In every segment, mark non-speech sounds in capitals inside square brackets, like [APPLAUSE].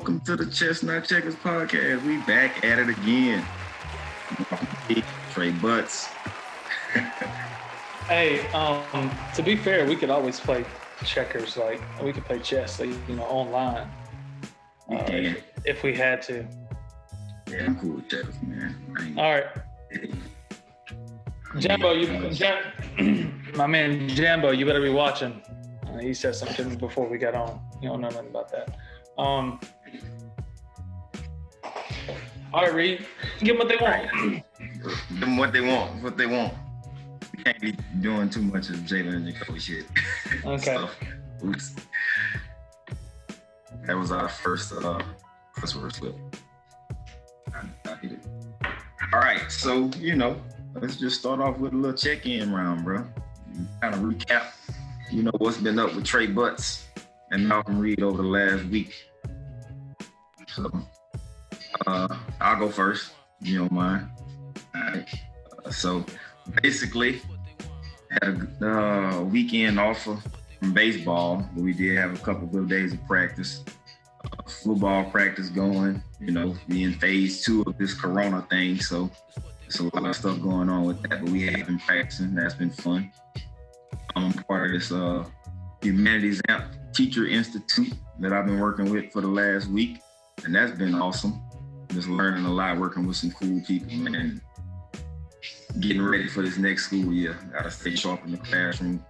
welcome to the Chestnut Checkers podcast. We back at it again. Trey Butts. [LAUGHS] hey, um, to be fair, we could always play checkers. Like we could play chess, like, you know, online. We uh, can. if, if we had to. Yeah, I'm cool with checkers, man. All right, Jambo, you, Jam, [CLEARS THROAT] my man Jambo, you better be watching. Uh, he said something before we got on. You don't know nothing about that. Um, all right, Reed, give them what they want. Give them what they want, what they want. We can't be doing too much of Jalen and Jacoby shit. Okay. [LAUGHS] Oops. That was our first uh first word slip. I, I hit it. All right, so you know, let's just start off with a little check-in round, bro. Kind of recap, you know, what's been up with Trey Butts and Malcolm Reed over the last week. So, uh, I'll go first. You don't mind. All right. Uh, so, basically, had a uh, weekend offer from baseball, but we did have a couple of days of practice. Uh, football practice going, you know, being phase two of this corona thing. So there's a lot of stuff going on with that, but we have been practicing. That's been fun. I'm part of this uh, Humanities Amp Teacher Institute that I've been working with for the last week, and that's been awesome. Just learning a lot, working with some cool people, man. Getting ready for this next school year. Gotta stay sharp in the classroom.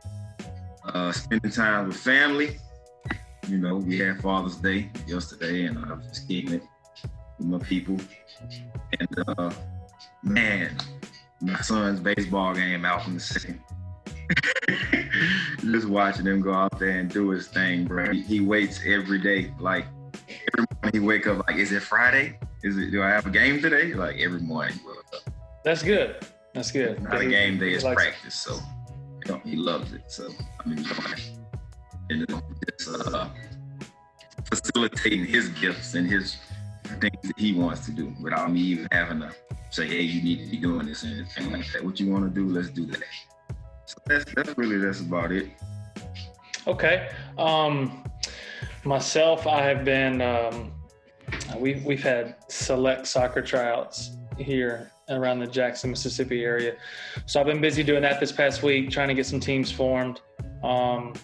Uh, spending time with family. You know, we had Father's Day yesterday, and I was just getting it with my people. And uh, man, my son's baseball game out in the second. [LAUGHS] just watching him go out there and do his thing, bro. He, he waits every day. Like every morning he wake up, like, is it Friday? Is it? Do I have a game today? Like every morning he wakes up. That's good. That's good. Not a game day, it's practice. So you know, he loves it. So I'm enjoying it. And you know, just uh, facilitating his gifts and his things that he wants to do without me even having to say, hey, you need to be doing this and anything like that. What you want to do, let's do that. So that's that's really that's about it. Okay. Um, myself, I have been. Um, we we've had select soccer tryouts here around the Jackson, Mississippi area. So I've been busy doing that this past week, trying to get some teams formed. Um,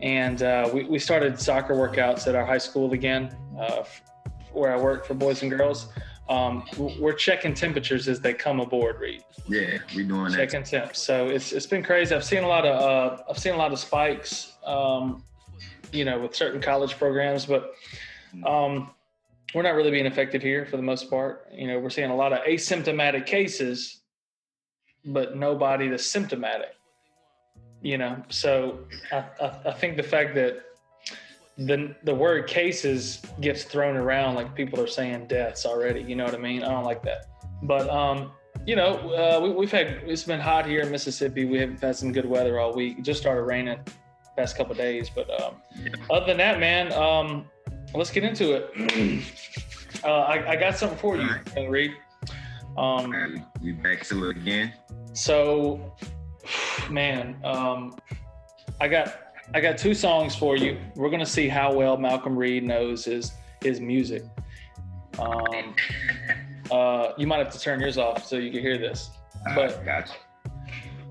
and uh, we, we started soccer workouts at our high school again, uh, where I work for boys and girls. Um, we're checking temperatures as they come aboard, Reed. Yeah, we're doing that. checking temps. So it's it's been crazy. I've seen a lot of uh, I've seen a lot of spikes, um, you know, with certain college programs, but um, we're not really being affected here for the most part. You know, we're seeing a lot of asymptomatic cases, but nobody that's symptomatic. You know, so I, I, I think the fact that the the word cases gets thrown around like people are saying deaths already. You know what I mean? I don't like that. But um, you know, uh, we, we've had it's been hot here in Mississippi. We have had some good weather all week. It just started raining past couple of days, but um, other than that, man, um, let's get into it. [CLEARS THROAT] uh, I, I got something for you, right. Young Reed. Um, we back to it again. so, man, um, I got I got two songs for you. We're gonna see how well Malcolm Reed knows his his music. Um, [LAUGHS] uh, you might have to turn yours off so you can hear this. But- I got.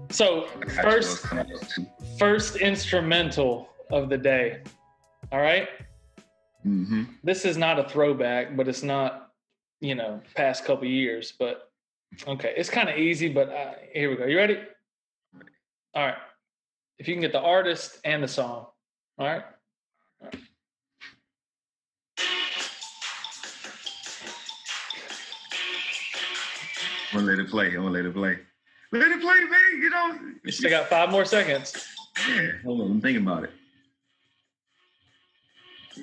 So first What's coming up, too. first instrumental of the day. All right. Mm-hmm. This is not a throwback, but it's not you know past couple years. But okay, it's kind of easy. But uh, here we go. You ready? All right. If you can get the artist and the song. All right. I'm gonna let it play. I'm gonna let it play. Let it play, man. You know. You still got five more seconds. Yeah, hold on. I'm thinking about it.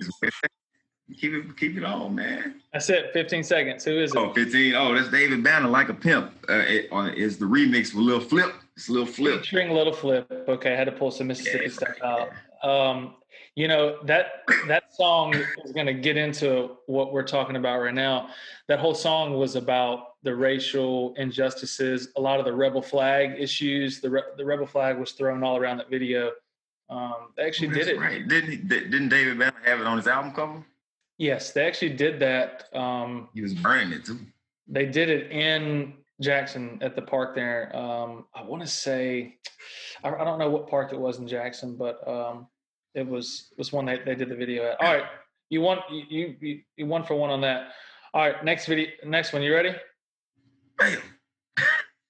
[LAUGHS] Keep it, keep it on, man. That's it. 15 seconds. Who is it? Oh, 15. Oh, that's David Banner, like a pimp. Uh, it, uh, it's the remix with Lil Flip. It's Lil Flip. Featuring Little Flip. Okay, I had to pull some Mississippi Yeah, stuff yeah. out. Um, you know that that song is going to get into what we're talking about right now. That whole song was about the racial injustices, a lot of the rebel flag issues. The re- the rebel flag was thrown all around that video. Um, they actually That's did it. Right? Didn't didn't David Banner have it on his album cover? Yes, they actually did that. Um, He was burning it too. they did it in Jackson at the park there. Um, I want to say, I, I don't know what park it was in Jackson, but um, it was was one that they did the video at. All right, you won. You you you won for one on that. All right, next video, next one. You ready? Bam.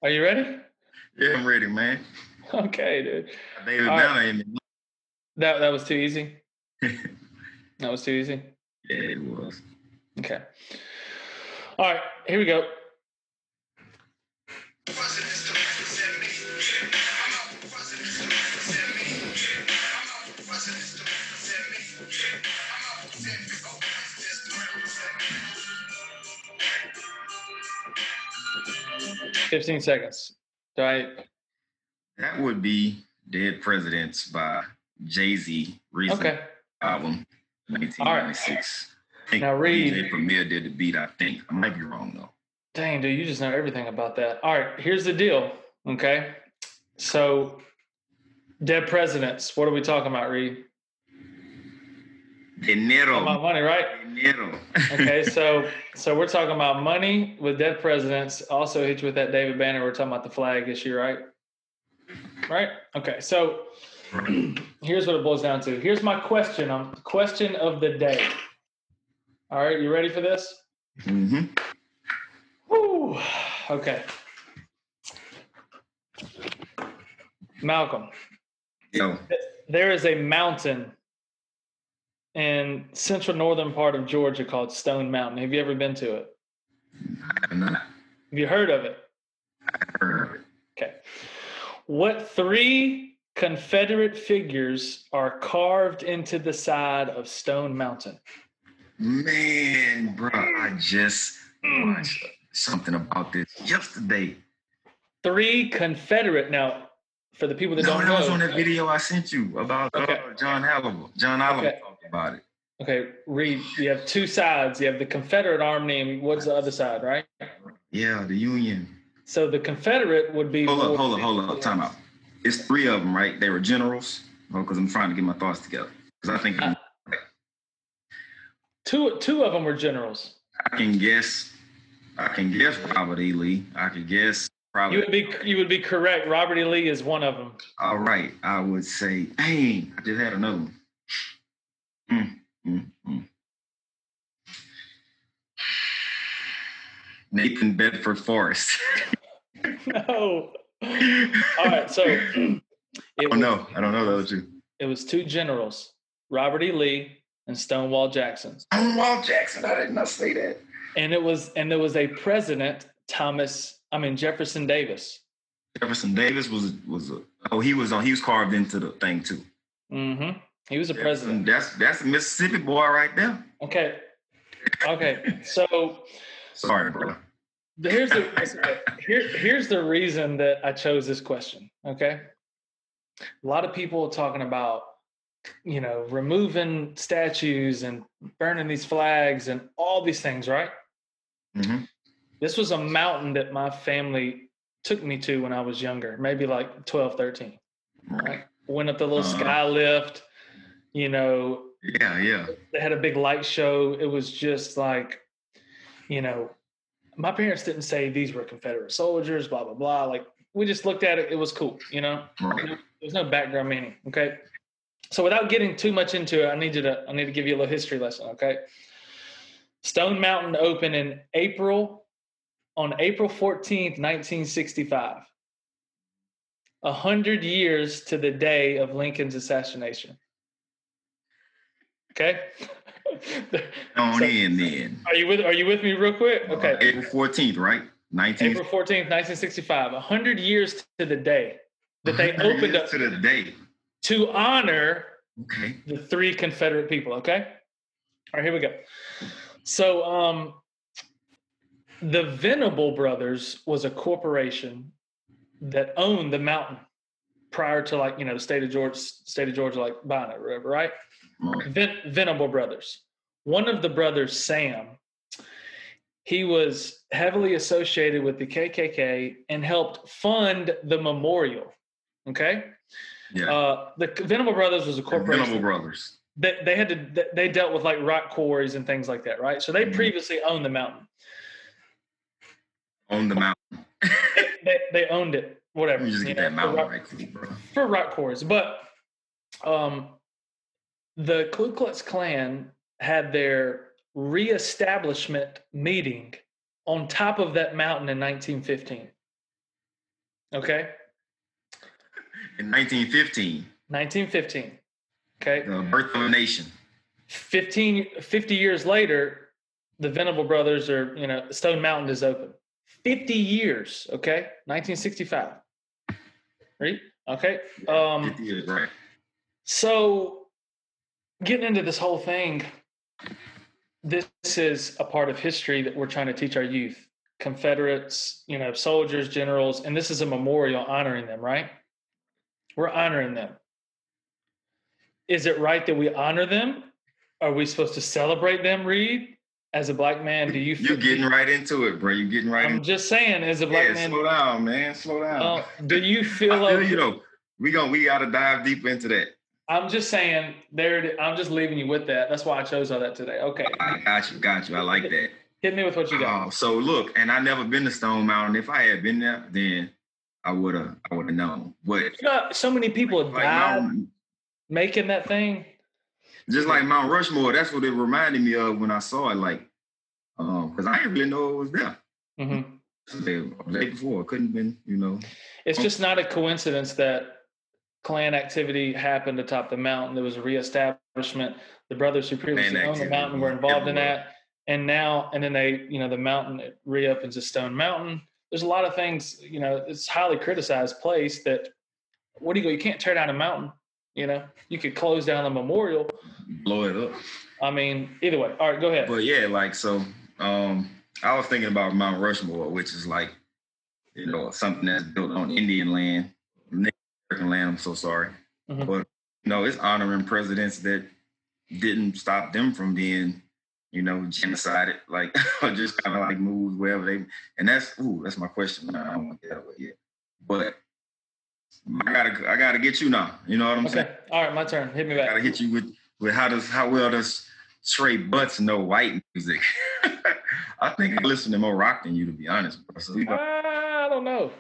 Are you ready? Yeah, I'm ready, man. [LAUGHS] Okay, dude. David All right. Banner in me. That that was too easy. [LAUGHS] That was too easy. Yeah, it was. Okay. All right, here we go. Fifteen seconds. All right. That would be Dead Presidents by Jay Z. Recent Okay. album, 1996. I think Now read. DJ Premier did the beat. I think I might be wrong though. Dang, dude, you just know everything about that. All right, here's the deal. Okay. So, dead presidents. What are we talking about, Reed? Dinero. About money, right? Dinero. Okay, [LAUGHS] so so we're talking about money with dead presidents. Also hit you with that David Banner. We're talking about the flag issue, right? Right. Okay. So here's what it boils down to. Here's my question. Um, question of the day. All right, you ready for this? Mm-hmm. Woo. Okay. Malcolm, Yo, there is a mountain in central northern part of Georgia called Stone Mountain. Have you ever been to it? I have not Have you heard of it? I heard of it. Okay. What three Confederate figures are carved into the side of Stone Mountain? Man, bro, I just watched something about this yesterday. Three Confederate. Now, for the people that No, don't that know, was on that video I sent you about uh, Okay. John Halliwell. John Halliwell Okay. talked about it. okay, Reed. You have two sides. You have the Confederate Army, and what's the other side, right? Yeah, the Union. So the Confederate would be. Hold up, hold up, hold up. Time out. It's three of them, right? They were generals. Oh, because I'm trying to get my thoughts together. Because I think Uh, Two, two of them were generals. I can guess. I can guess Robert E. Lee. I could guess probably. You would be, you would be correct. Robert E. Lee is one of them. All right, I would say, dang, I just had another one. Mm, mm, mm. Nathan Bedford Forrest. [LAUGHS] [LAUGHS] no. All right, so [CLEARS THROAT] it I don't know. I don't know those two. It was two generals, Robert E. Lee and Stonewall Jackson. Stonewall Jackson. I did not say that. And it was and there was a president, Thomas, I mean Jefferson Davis. Jefferson Davis was was a, oh he was on he was carved into the thing too. Mm-hmm. He was a Jefferson, president. That's that's a Mississippi boy right there. Okay. Okay. So Sorry, bro. Here's the here, here's the reason that I chose this question. Okay. A lot of people are talking about, you know, removing statues and burning these flags and all these things, right? hmm This was a mountain that my family took me to when I was younger, maybe like 12, 13. Right. Went up the little Uh-huh. sky lift, you know, Yeah, yeah. they had a big light show. It was just like, you know, my parents didn't say these were Confederate soldiers, blah, blah, blah. Like we just looked at it. It was cool, you know, Right. there's no background meaning. Okay. So without getting too much into it, I need you to, I need to give you a little history lesson. Okay. Stone Mountain opened in April, on April 14th, 1965. A hundred years to the day of Lincoln's assassination. Okay. On So- in then. Are you with Are you with me, real quick? Okay. Uh, April 14th, right? 19th. April fourteenth, nineteen sixty-five. A hundred years to the day that they opened up to the day. to honor Okay. the three Confederate people. Okay. All right. Here we go. So, um, the Venable Brothers was a corporation that owned the mountain prior to like you know the state of Georgia, state of Georgia, like buying it, or whatever, right? Ven- Venable brothers. One of the brothers, Sam, he was heavily associated with the KKK and helped fund the memorial. Okay, Yeah. uh, the Venable brothers was a The Venable. Brothers. they, they had to they dealt with like rock quarries and things like that, right? So they Mhm. previously owned the mountain. Owned the mountain. They, they owned it, whatever. Me just you get that know, for mountain rock- right bro. for rock quarries. But um, the Ku Klux Klan had their reestablishment meeting on top of that mountain in 1915. Okay, In 1915, 1915. Okay, the birth of a nation. 15, 50 years later, the Venable Brothers are, you know, Stone Mountain is open. 50 years, okay? 1965. Right? Okay. Um, 50 years, right. so getting into this whole thing, this is a part of history that we're trying to teach our youth. Confederates, you know, soldiers, generals, and this is a memorial honoring them, right? We're honoring them. Is it right that we honor them? Are we supposed to celebrate them, Reed? As a black man, do you feel You're getting right into it, bro. You're getting right I'm just saying, as a black Yeah, man, slow down, man. Slow down. uh, do you [LAUGHS] I feel feel like you know. We gon' we gotta dive deep into that. I'm just saying there I'm just leaving you with that. That's why I chose all that today. Okay. I got you, got you. I like that. Hit me with what you got. Um, so look, and I never been to Stone Mountain. If I had been there, then I would have I would have known. But You know, so many people like died Mount, making that thing. just like Mount Rushmore, that's what it reminded me of when I saw it. Like, um, because I didn't really know it was there. hmm The day before, it couldn't have been, you know. It's just not a coincidence that Klan activity happened atop the mountain. There was a reestablishment. The brothers who previously owned the mountain were involved in that. And now, and then they, you know, the mountain it reopens as Stone Mountain. There's a lot of things, you know, it's highly criticized place that, what do you go? You can't tear down a mountain. You know, you could close down the memorial. Blow it up. I mean, either way. All right, go ahead. But yeah, like so, um, I was thinking about Mount Rushmore, which is like, you know, something that's built on Indian land, American land. I'm so sorry, Mhm. but you know, it's honoring presidents that didn't stop them from being, you know, genocided, like [LAUGHS] or just kind of like moved wherever they. And that's ooh, that's my question. I don't want to get away yet, but I gotta, I gotta get you now. You know what I'm saying? Okay. All right, my turn. Hit me back. I gotta hit you with with how does how well does Trey Butts know white music? [LAUGHS] I think I listen to more rock than you, to be honest, bro. So you know, I don't know.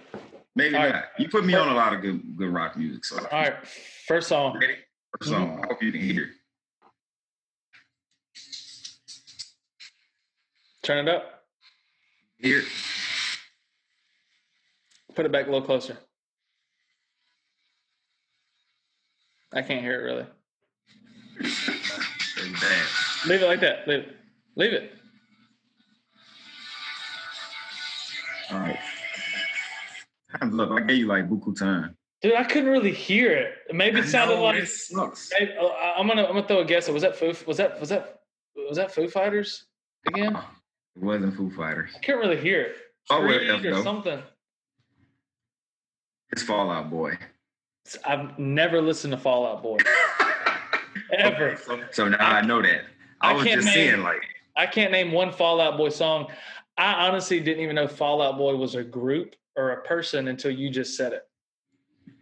Maybe all right. not. You put me on a lot of good good rock music. So All right, first song. ready? First song. Mm-hmm. I hope you can hear. Turn it up. Here. Put it back a little closer. I can't hear it really. [LAUGHS] Leave it like that. Leave it. Leave it. All right. [LAUGHS] Up. I gave you like buku time. Dude, I couldn't really hear it. Maybe it sounded know, like it sucks. Maybe- uh, I- I'm gonna I'm gonna throw a guess. Was that Foo? Was that was that was that Foo Fighters again? It wasn't Foo Fighters. I can't really hear it. Oh, Creed or though. something. It's Fall Out Boy. I've never listened to Fall Out Boy [LAUGHS] ever. Okay, so, so now I know that. I, I was just name- saying like I can't name one Fall Out Boy song. I honestly didn't even know Fall Out Boy was a group or a person until you just said it.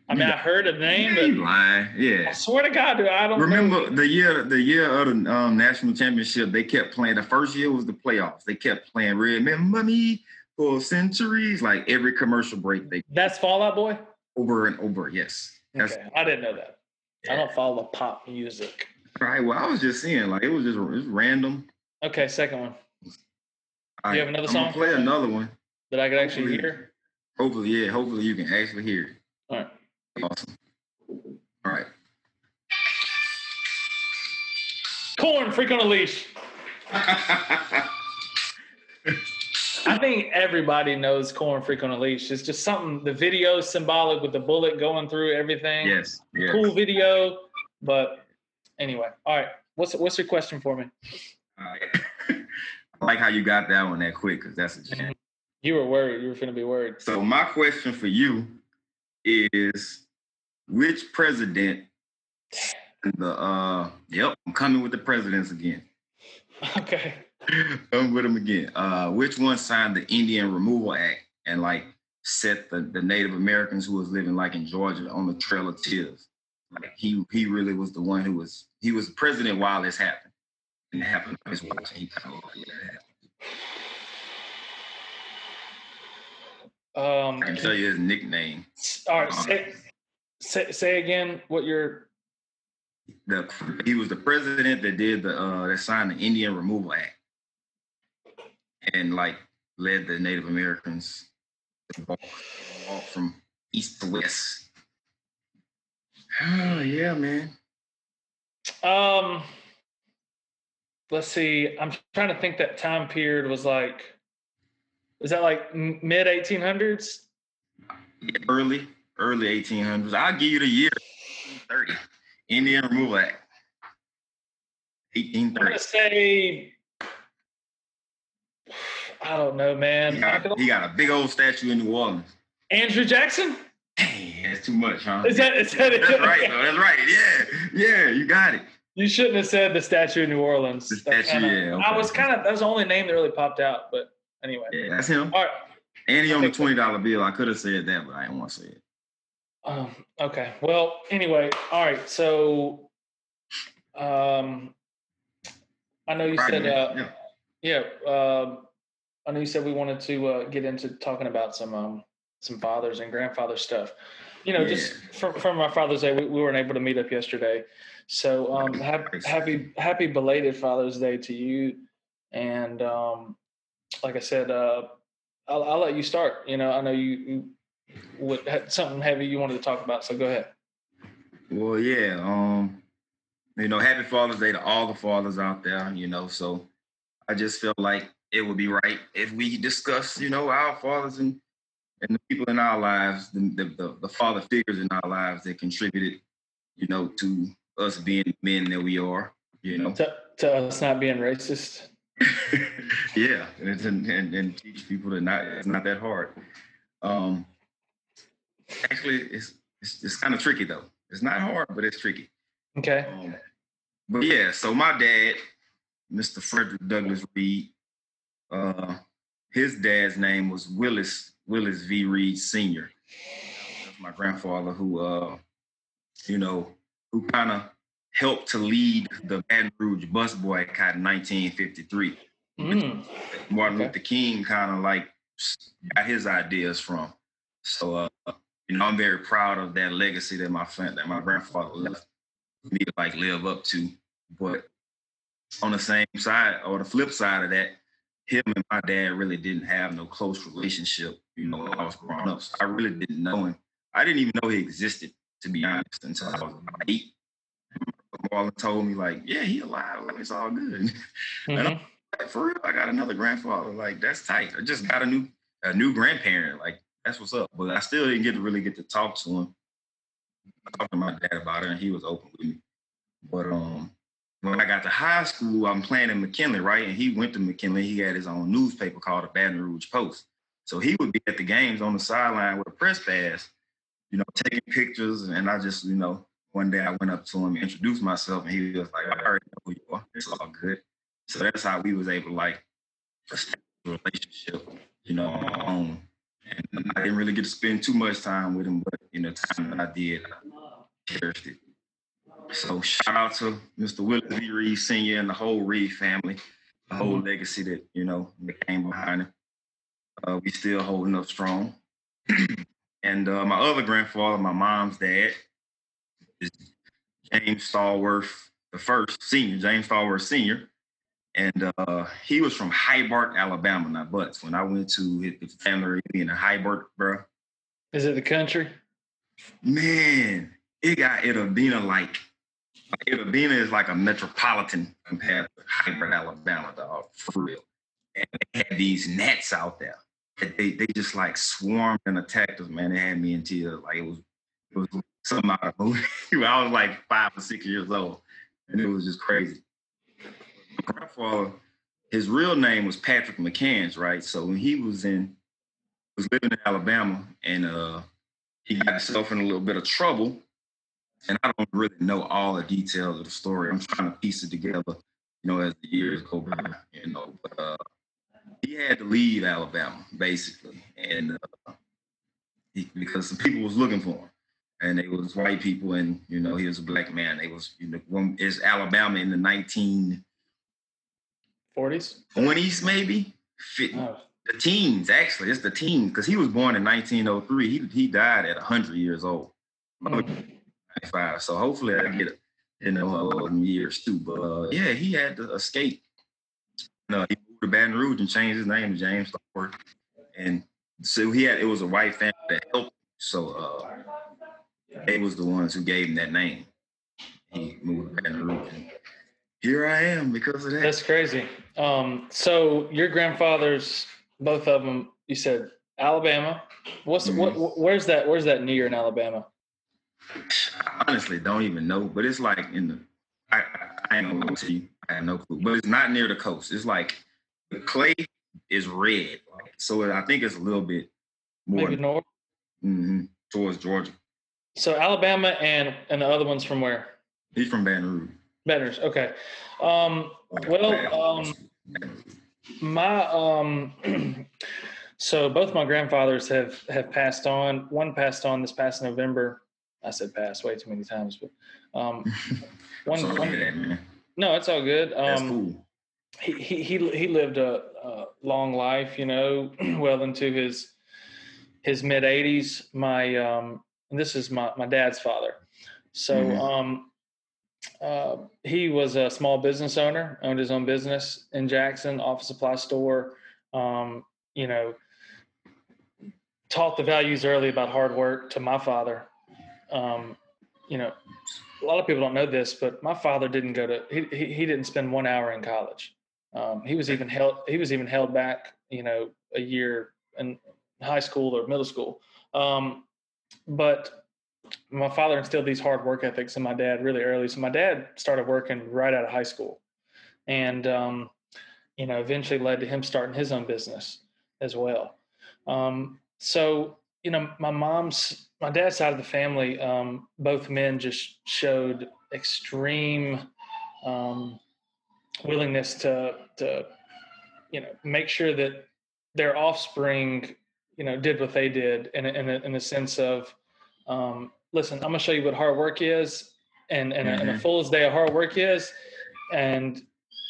I mean, I heard a name, Yeah, you but lying. I Yeah. swear to God, dude, I don't Remember know. the year the year of the um, national championship, they kept playing. The first year was the playoffs. They kept playing "Remember Me" for centuries. Like every commercial break, they That's Fall Out Boy. over and over. Yes, that's Okay, I didn't know that. I don't follow pop music. right. Well, I was just saying, like it was just it was random. Okay, second one I, have another I'm song? Play another one. that I could actually hear. Hopefully, yeah. Hopefully, you can actually hear it. All right. Awesome. All right. Korn, freak on a leash. [LAUGHS] I think everybody knows Korn, freak on a leash. It's just something. The video is symbolic with the bullet going through everything. yes. Yes. Cool video, but anyway. All right. What's what's your question for me? Right. [LAUGHS] I like how you got that one that quick because that's a mm-hmm. jam. You were worried. You were gonna be worried. So my question for you is which president the uh yep, I'm coming with the presidents again. [LAUGHS] Okay. I'm with them again. Uh which one signed the Indian Removal Act and like set the, the Native Americans who was living like in Georgia on the Trail of Tears? Like he he really was the one who was he was president while this happened. And it happened. I was watching. He kind of yeah, Um, I can tell you his nickname. all right, say, say, say again what your The he was the president that did the uh that signed the Indian Removal Act and like led the Native Americans to walk, walk from east to west. Oh yeah, man. um. Let's see. I'm trying to think. That time period was like. Was that like mid 1800s? Early, early 1800s. I'll give you the year 30. Indian Removal Act. 1830. I'm gonna say. [SIGHS] I don't know, man. He got, feel- he got a big old statue in New Orleans. Andrew Jackson. Dang, that's too much, huh? Is that is that it? Right, though. That's right. Yeah, yeah, you got it. You shouldn't have said the statue in New Orleans. The statue, kinda- yeah, I was kind of that was the only name that really popped out. But anyway, Yeah, that's him. all right. And he on the twenty dollar bill. I could have said that, but I didn't want to say it. Um, okay. Well, anyway, all right. So, um, I know you Right, said, uh, yeah. yeah. Um, I know you said we wanted to uh, get into talking about some um, some fathers and grandfather stuff. You know, just from from our Father's Day, we, we weren't able to meet up yesterday. So, um, happy happy happy belated Father's Day to you. And um, like I said, uh, I'll, I'll let you start. You know, I know you, you would had something heavy you wanted to talk about, so go ahead. Well, yeah. Um, you know, happy Father's Day to all the fathers out there. You know, so I just feel like it would be right if we discuss, you know, our fathers and and the people in our lives, the the, the, the father figures in our lives that contributed, you know, to us being men that we are. You know, To, to us not being racist. [LAUGHS] yeah, and, and, and and teach people that not it's not that hard. Um, actually, it's it's, it's kind of tricky though. It's not hard, but it's tricky. Okay. Um, but yeah, so my dad, Mr. Frederick Douglass Reed, uh, his dad's name was Willis Willis V. Reed Sr. That's my grandfather who, uh, you know, who kind of helped to lead the Baton Rouge bus boycott in 1953. Mm. Martin Okay. Luther King kind of like got his ideas from. So, uh, you know, I'm very proud of that legacy that my friend, that my grandfather left me to like live up to. But on the same side or the flip side of that, him and my dad really didn't have no close relationship. You know, when I was growing up, so I really didn't know him. I didn't even know he existed, to be honest, until I was about eight. Marlon told me like, "Yeah, he alive. Like it's all good." [LAUGHS] Mhm. Like, for real, I got another grandfather. Like that's tight. I just got a new a new grandparent. Like that's what's up. But I still didn't get to really get to talk to him. I talked to my dad about it, and he was open with me. But um, when I got to high school, I'm playing in McKinley, right? And he went to McKinley. He had his own newspaper called the Baton Rouge Post. So he would be at the games on the sideline with a press pass, you know, taking pictures. And I just, you know, one day I went up to him, introduced myself, and he was like, "I already know who you are. It's all good." So that's how we was able to like establish a relationship, you know, on our own. And I didn't really get to spend too much time with him, but you know, time that I did, I cherished it. So shout out to Mr. Willis V. Reed Sr. and the whole Reed family, the whole legacy that, you know, that came behind him. Uh, we still holding up strong. [CLEARS THROAT] and uh, my other grandfather, my mom's dad, is James Stallworth the first, senior, James Stallworth Sr. And uh, he was from Hybart, Alabama, not Butts. When I went to his family reunion in Hybart, bro, Is it the country? man, it got Itadena like, like Itadena is like a metropolitan compared to Hybart, Alabama, dog, for real. And they had these gnats out there. that They they just like swarmed and attacked us, man. They had me in tears. Like it was it was something out of movie. [LAUGHS] I was like five or six years old. And it was just crazy. My grandfather, his real name was Patrick McCanns, right? So when he was in was living in Alabama and uh he got himself in a little bit of trouble. And I don't really know all the details of the story. I'm trying to piece it together, you know, as the years go by, you know. But uh, he had to leave Alabama, basically, and uh, he, because some people was looking for him. And they was white people, and you know he was a black man. They was you know when is Alabama in the nineteen forties, twenties maybe, oh. the teens actually. It's the teens because he was born in nineteen oh three. He he died at hundred years old. Mm-hmm. So hopefully I get it in the years too. But uh, yeah, he had to escape. You know, he moved to Baton Rouge and changed his name to James Thorpe. And so he had it was a white family that helped. So uh, they was the ones who gave him that name. He moved to Baton Rouge. And here I am because of that. That's crazy. Um, so your grandfathers, both of them, you said Alabama. What's mm-hmm. what? Where's that? Where's that near in Alabama? I honestly don't even know, but it's like in the I I, ain't gonna to you. I have no clue. But it's not near the coast. It's like the clay is red. So I think it's a little bit more Maybe north. Mm-hmm, towards Georgia. So Alabama and and the other one's from where? He's from Baton Rouge. Baton Rouge. Okay. Um, well, um, my um, [CLEARS THROAT] so both my grandfathers have have passed on. One passed on this past November, I said pass way too many times, but um, [LAUGHS] one, one no, it's all good. Um, That's cool. He, he he he lived a, a long life, you know, [CLEARS THROAT] well into his his mid 80s. My um, and this is my my dad's father. So mm-hmm. um, uh, he was a small business owner, owned his own business in Jackson, office supply store. Um, you know, taught the values early about hard work to my father um, you know, a lot of people don't know this, but my father didn't go to he he, he didn't spend one hour in college. Um, he was even held he was even held back, you know, a year in high school or middle school. Um, but my father instilled these hard work ethics in my dad really early. So my dad started working right out of high school, and um, you know, eventually led to him starting his own business as well. Um, so you know, my mom's my dad's side of the family, um, both men just showed extreme um, willingness to to you know make sure that their offspring you know did what they did in a, in a, in a sense of um, listen i'm going to show you what hard work is and and, mm-hmm. a, and a mm-hmm. day of hard work is and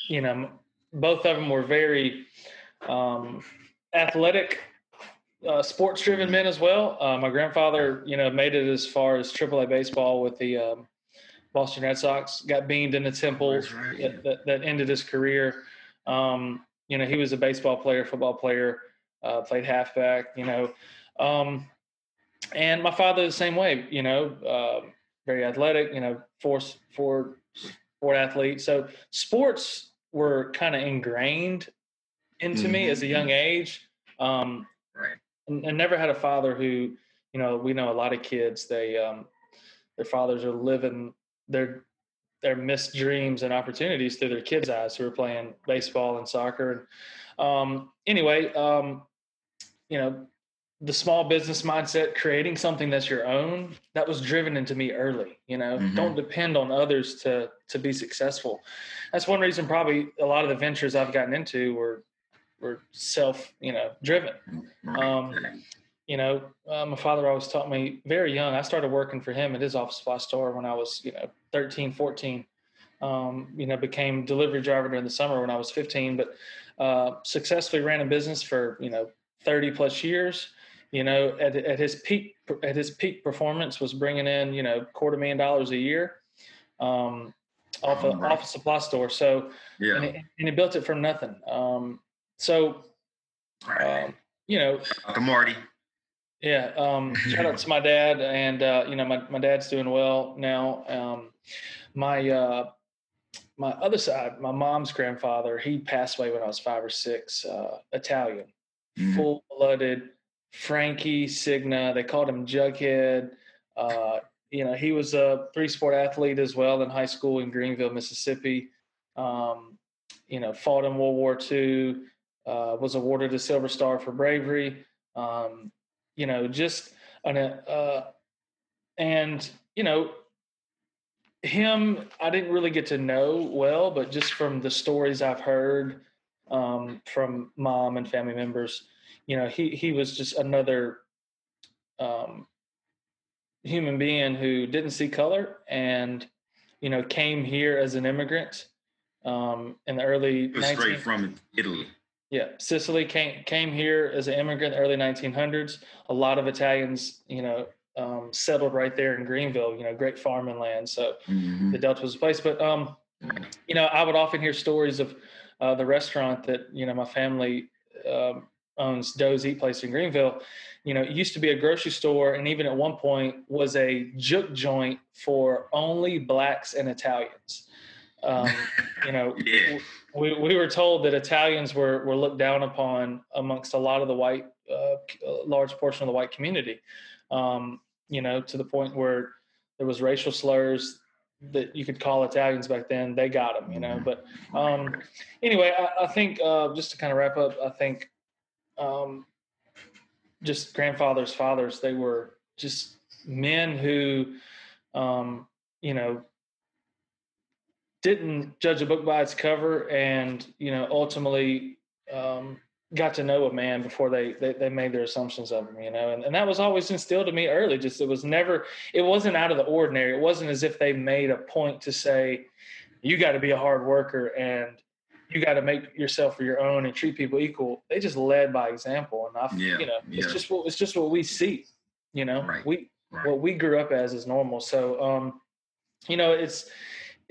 you know both of them were very um, athletic uh, sports driven men as well. Uh, my grandfather, you know, made it as far as AAA baseball with the um, Boston Red Sox. Got beamed in the temple right. that, that, ended his career. Um, you know, he was a baseball player, football player, uh, played halfback. You know, um, and my father the same way. You know, uh, very athletic. You know, force for sport athlete. So sports were kind of ingrained into mm-hmm. me as a young age. Um, right and, and never had a father who, you know, we know a lot of kids, they, um, their fathers are living their, their missed dreams and opportunities through their kids' eyes who are playing baseball and soccer. And um, anyway, um, you know, the small business mindset, creating something that's your own, that was driven into me early. You know, mm-hmm. don't depend on others to to be successful. That's one reason probably a lot of the ventures I've gotten into were were self, you know, driven. Um, you know, uh, my father always taught me very young. I started working for him at his office supply store when I was, you know, 13, 14. Um, you know, became delivery driver during the summer when I was 15, but uh, successfully ran a business for, you know, 30 plus years. You know, at, at his peak, at his peak performance was bringing in, you know, quarter million dollars a year. Um, off a, off a supply store. So, yeah. and, he, and he built it from nothing. Um, so, um, you know, to Marty. Yeah. Um, shout out to my dad, and uh, you know, my my dad's doing well now. Um, my uh, my other side, my mom's grandfather, he passed away when I was five or six. Uh, Italian, mm-hmm. full blooded Frankie Signa. They called him Jughead. Uh, you know, he was a three sport athlete as well in high school in Greenville, Mississippi. Um, you know, fought in World War II uh, was awarded a Silver Star for bravery. Um, you know, just an, uh, and you know, him I didn't really get to know well, but just from the stories I've heard um, from mom and family members, you know, he he was just another um, human being who didn't see color and you know came here as an immigrant um, in the early 19- straight from Italy. Yeah, Sicily came came here as an immigrant in the early 1900s. A lot of Italians, you know, um, settled right there in Greenville. You know, great farming land. So mm-hmm. the Delta was a place. But um, you know, I would often hear stories of uh, the restaurant that you know my family um, owns, Doe's Eat Place in Greenville. You know, it used to be a grocery store, and even at one point was a juke joint for only blacks and Italians. Um, you know, [LAUGHS] yeah. we, we were told that Italians were, were looked down upon amongst a lot of the white, uh, large portion of the white community. Um, you know, to the point where there was racial slurs that you could call Italians back then. They got them, you know. But um, anyway, I, I think uh, just to kind of wrap up, I think um, just grandfathers, fathers, they were just men who, um, you know, didn't judge a book by its cover and you know ultimately um, got to know a man before they, they, they made their assumptions of him you know and, and that was always instilled to me early just it was never it wasn't out of the ordinary it wasn't as if they made a point to say you got to be a hard worker and you got to make yourself for your own and treat people equal they just led by example and i yeah, you know yeah. it's just what it's just what we see you know right, we right. what we grew up as is normal so um you know it's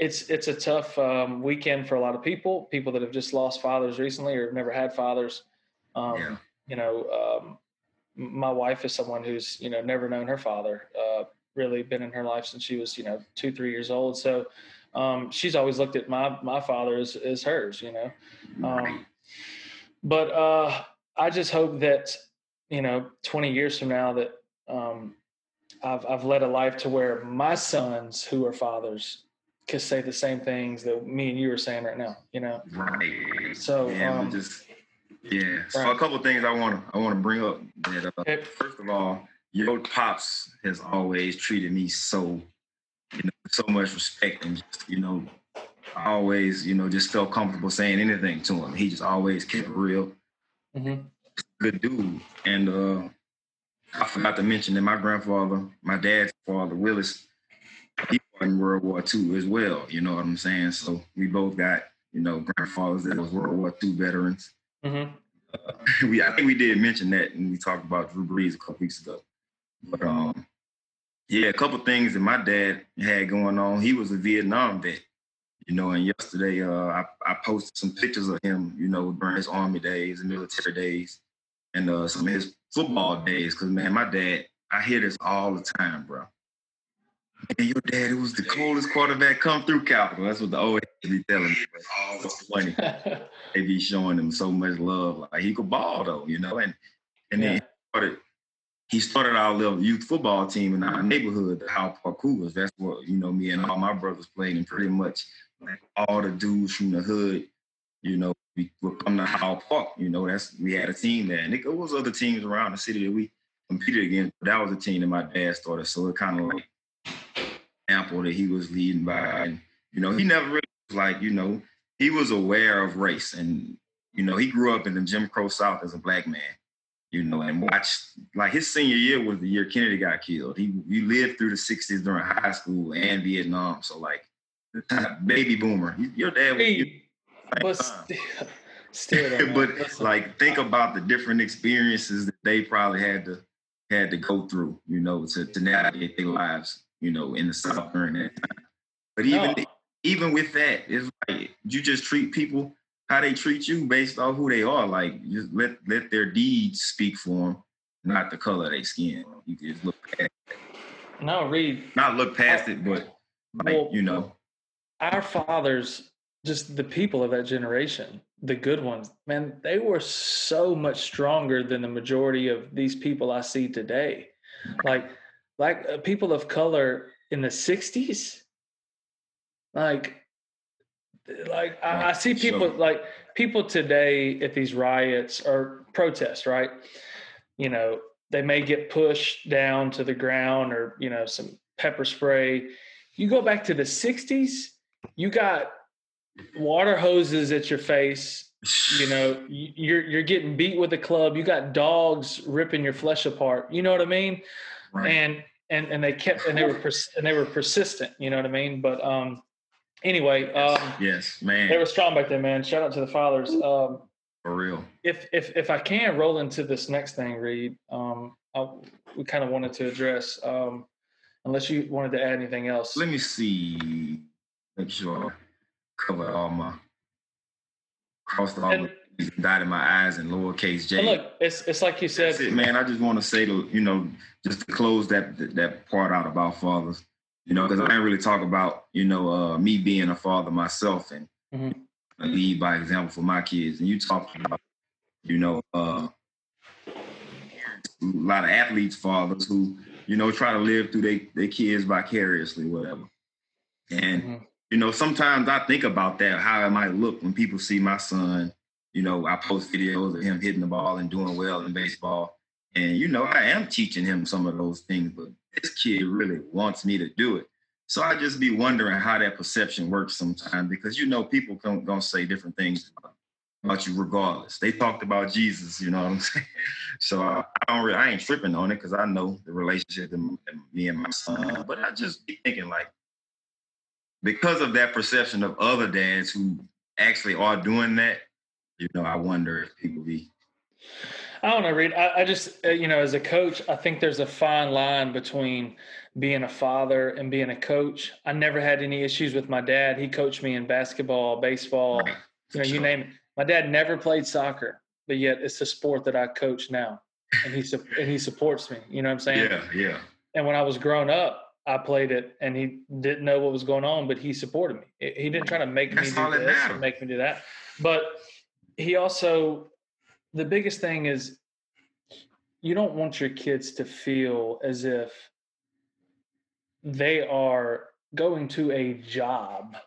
it's it's a tough um, weekend for a lot of people. People that have just lost fathers recently or have never had fathers. Um, yeah. You know, um, my wife is someone who's you know never known her father. Uh, really been in her life since she was you know two three years old. So um, she's always looked at my my father as, as hers. You know, um, but uh, I just hope that you know 20 years from now that um, I've I've led a life to where my sons who are fathers could say the same things that me and you are saying right now. You know, right? So yeah, um, just yeah. So right. a couple of things I want to I want to bring up. That uh, okay. first of all, your pops has always treated me so you know so much respect and just you know I always you know just felt comfortable saying anything to him. He just always kept it real. Mm-hmm. Good dude, and uh, I forgot to mention that my grandfather, my dad's father, Willis, he fought in World War II as well. You know what I'm saying? So we both got you know grandfathers that was World War II veterans. Mm-hmm. [LAUGHS] We I think we did mention that when we talked about Drew Brees a couple weeks ago. But um, yeah, a couple things that my dad had going on. He was a Vietnam vet, you know. And yesterday, uh, I, I posted some pictures of him, you know, during his army days and military days, and uh, some of his football days. Cause man, my dad, I hear this all the time, bro. And your daddy was the coolest quarterback come through Capitol. That's what the old head be telling me. Oh, funny. they be showing him so much love. Like he could ball though, you know. And and yeah. then he started, he started our little youth football team in our neighborhood, the Howell Park Cougars. That's what you know. Me and all my brothers played, and pretty much like all the dudes from the hood, you know, we would come to Howell Park. You know, that's we had a team there, and it, it was other teams around the city that we competed against. But that was a team that my dad started, so it kind of like example that he was leading by. And, you know, he never really was like, you know, he was aware of race. And, you know, he grew up in the Jim Crow South as a black man, you know, and watched, like his senior year was the year Kennedy got killed. He, he lived through the 60s during high school and Vietnam. So, like, the baby boomer. Your dad was. Hey, but still, [LAUGHS] still [LAUGHS] but like, think about the different experiences that they probably had to had to go through, you know, to, to navigate their lives you know, in the South during that time. But even no. even with that, it's like you just treat people how they treat you based off who they are. Like just let let their deeds speak for them, not the color of their skin. You just look past it. No, Reed. Not look past I, it, but like well, you know, our fathers, just the people of that generation, the good ones, man, they were so much stronger than the majority of these people I see today. Like like uh, people of color in the 60s like like I, I see people so, like people today at these riots or protests right? You know they may get pushed down to the ground or you know some pepper spray. You go back to the 60s you got water hoses at your face you know [SIGHS] you're you're getting beat with a club you got dogs ripping your flesh apart you know what i mean? Right. and and and they kept and they were pers- and they were persistent. You know what I mean? But um, anyway, um, yes, man, they were strong back then, man. Shout out to the fathers. Um, for real. If if if I can roll into this next thing, Reed, um, I, we kind of wanted to address. Um, unless you wanted to add anything else. Let me see. Make sure I cover all my crossed all and, dotted my i's and lowercase j. look, it's it's like you said, it, man. I just want to say to you know just to close that that part out about fathers. You know, because I didn't really talk about you know uh, me being a father myself and mm-hmm. lead by example for my kids. And you talk about you know uh, a lot of athletes' fathers who you know try to live through their their kids vicariously, whatever. And mm-hmm you know, sometimes I think about that, how it might look when people see my son. You know, I post videos of him hitting the ball and doing well in baseball. And, you know, I am teaching him some of those things, but this kid really wants me to do it. So I just be wondering how that perception works sometimes because, you know, people going to say different things about you regardless. They talked about Jesus, you know what I'm [LAUGHS] saying? So I, I don't really, I ain't tripping on it because I know the relationship that me and my son. But I just be thinking like, because of that perception of other dads who actually are doing that, you know, I wonder if people be. I don't know, Reed. I, I just, uh, you know, as a coach, I think there's a fine line between being a father and being a coach. I never had any issues with my dad. He coached me in basketball, baseball, right. you know, you name it. My dad never played soccer, but yet it's a sport that I coach now, and he and he supports me. You know what I'm saying? Yeah, yeah. And when I was growing up, I played it and he didn't know what was going on, but he supported me. He didn't try to make That's me do this or make me do that. But he also, the biggest thing is you don't want your kids to feel as if they are going to a job.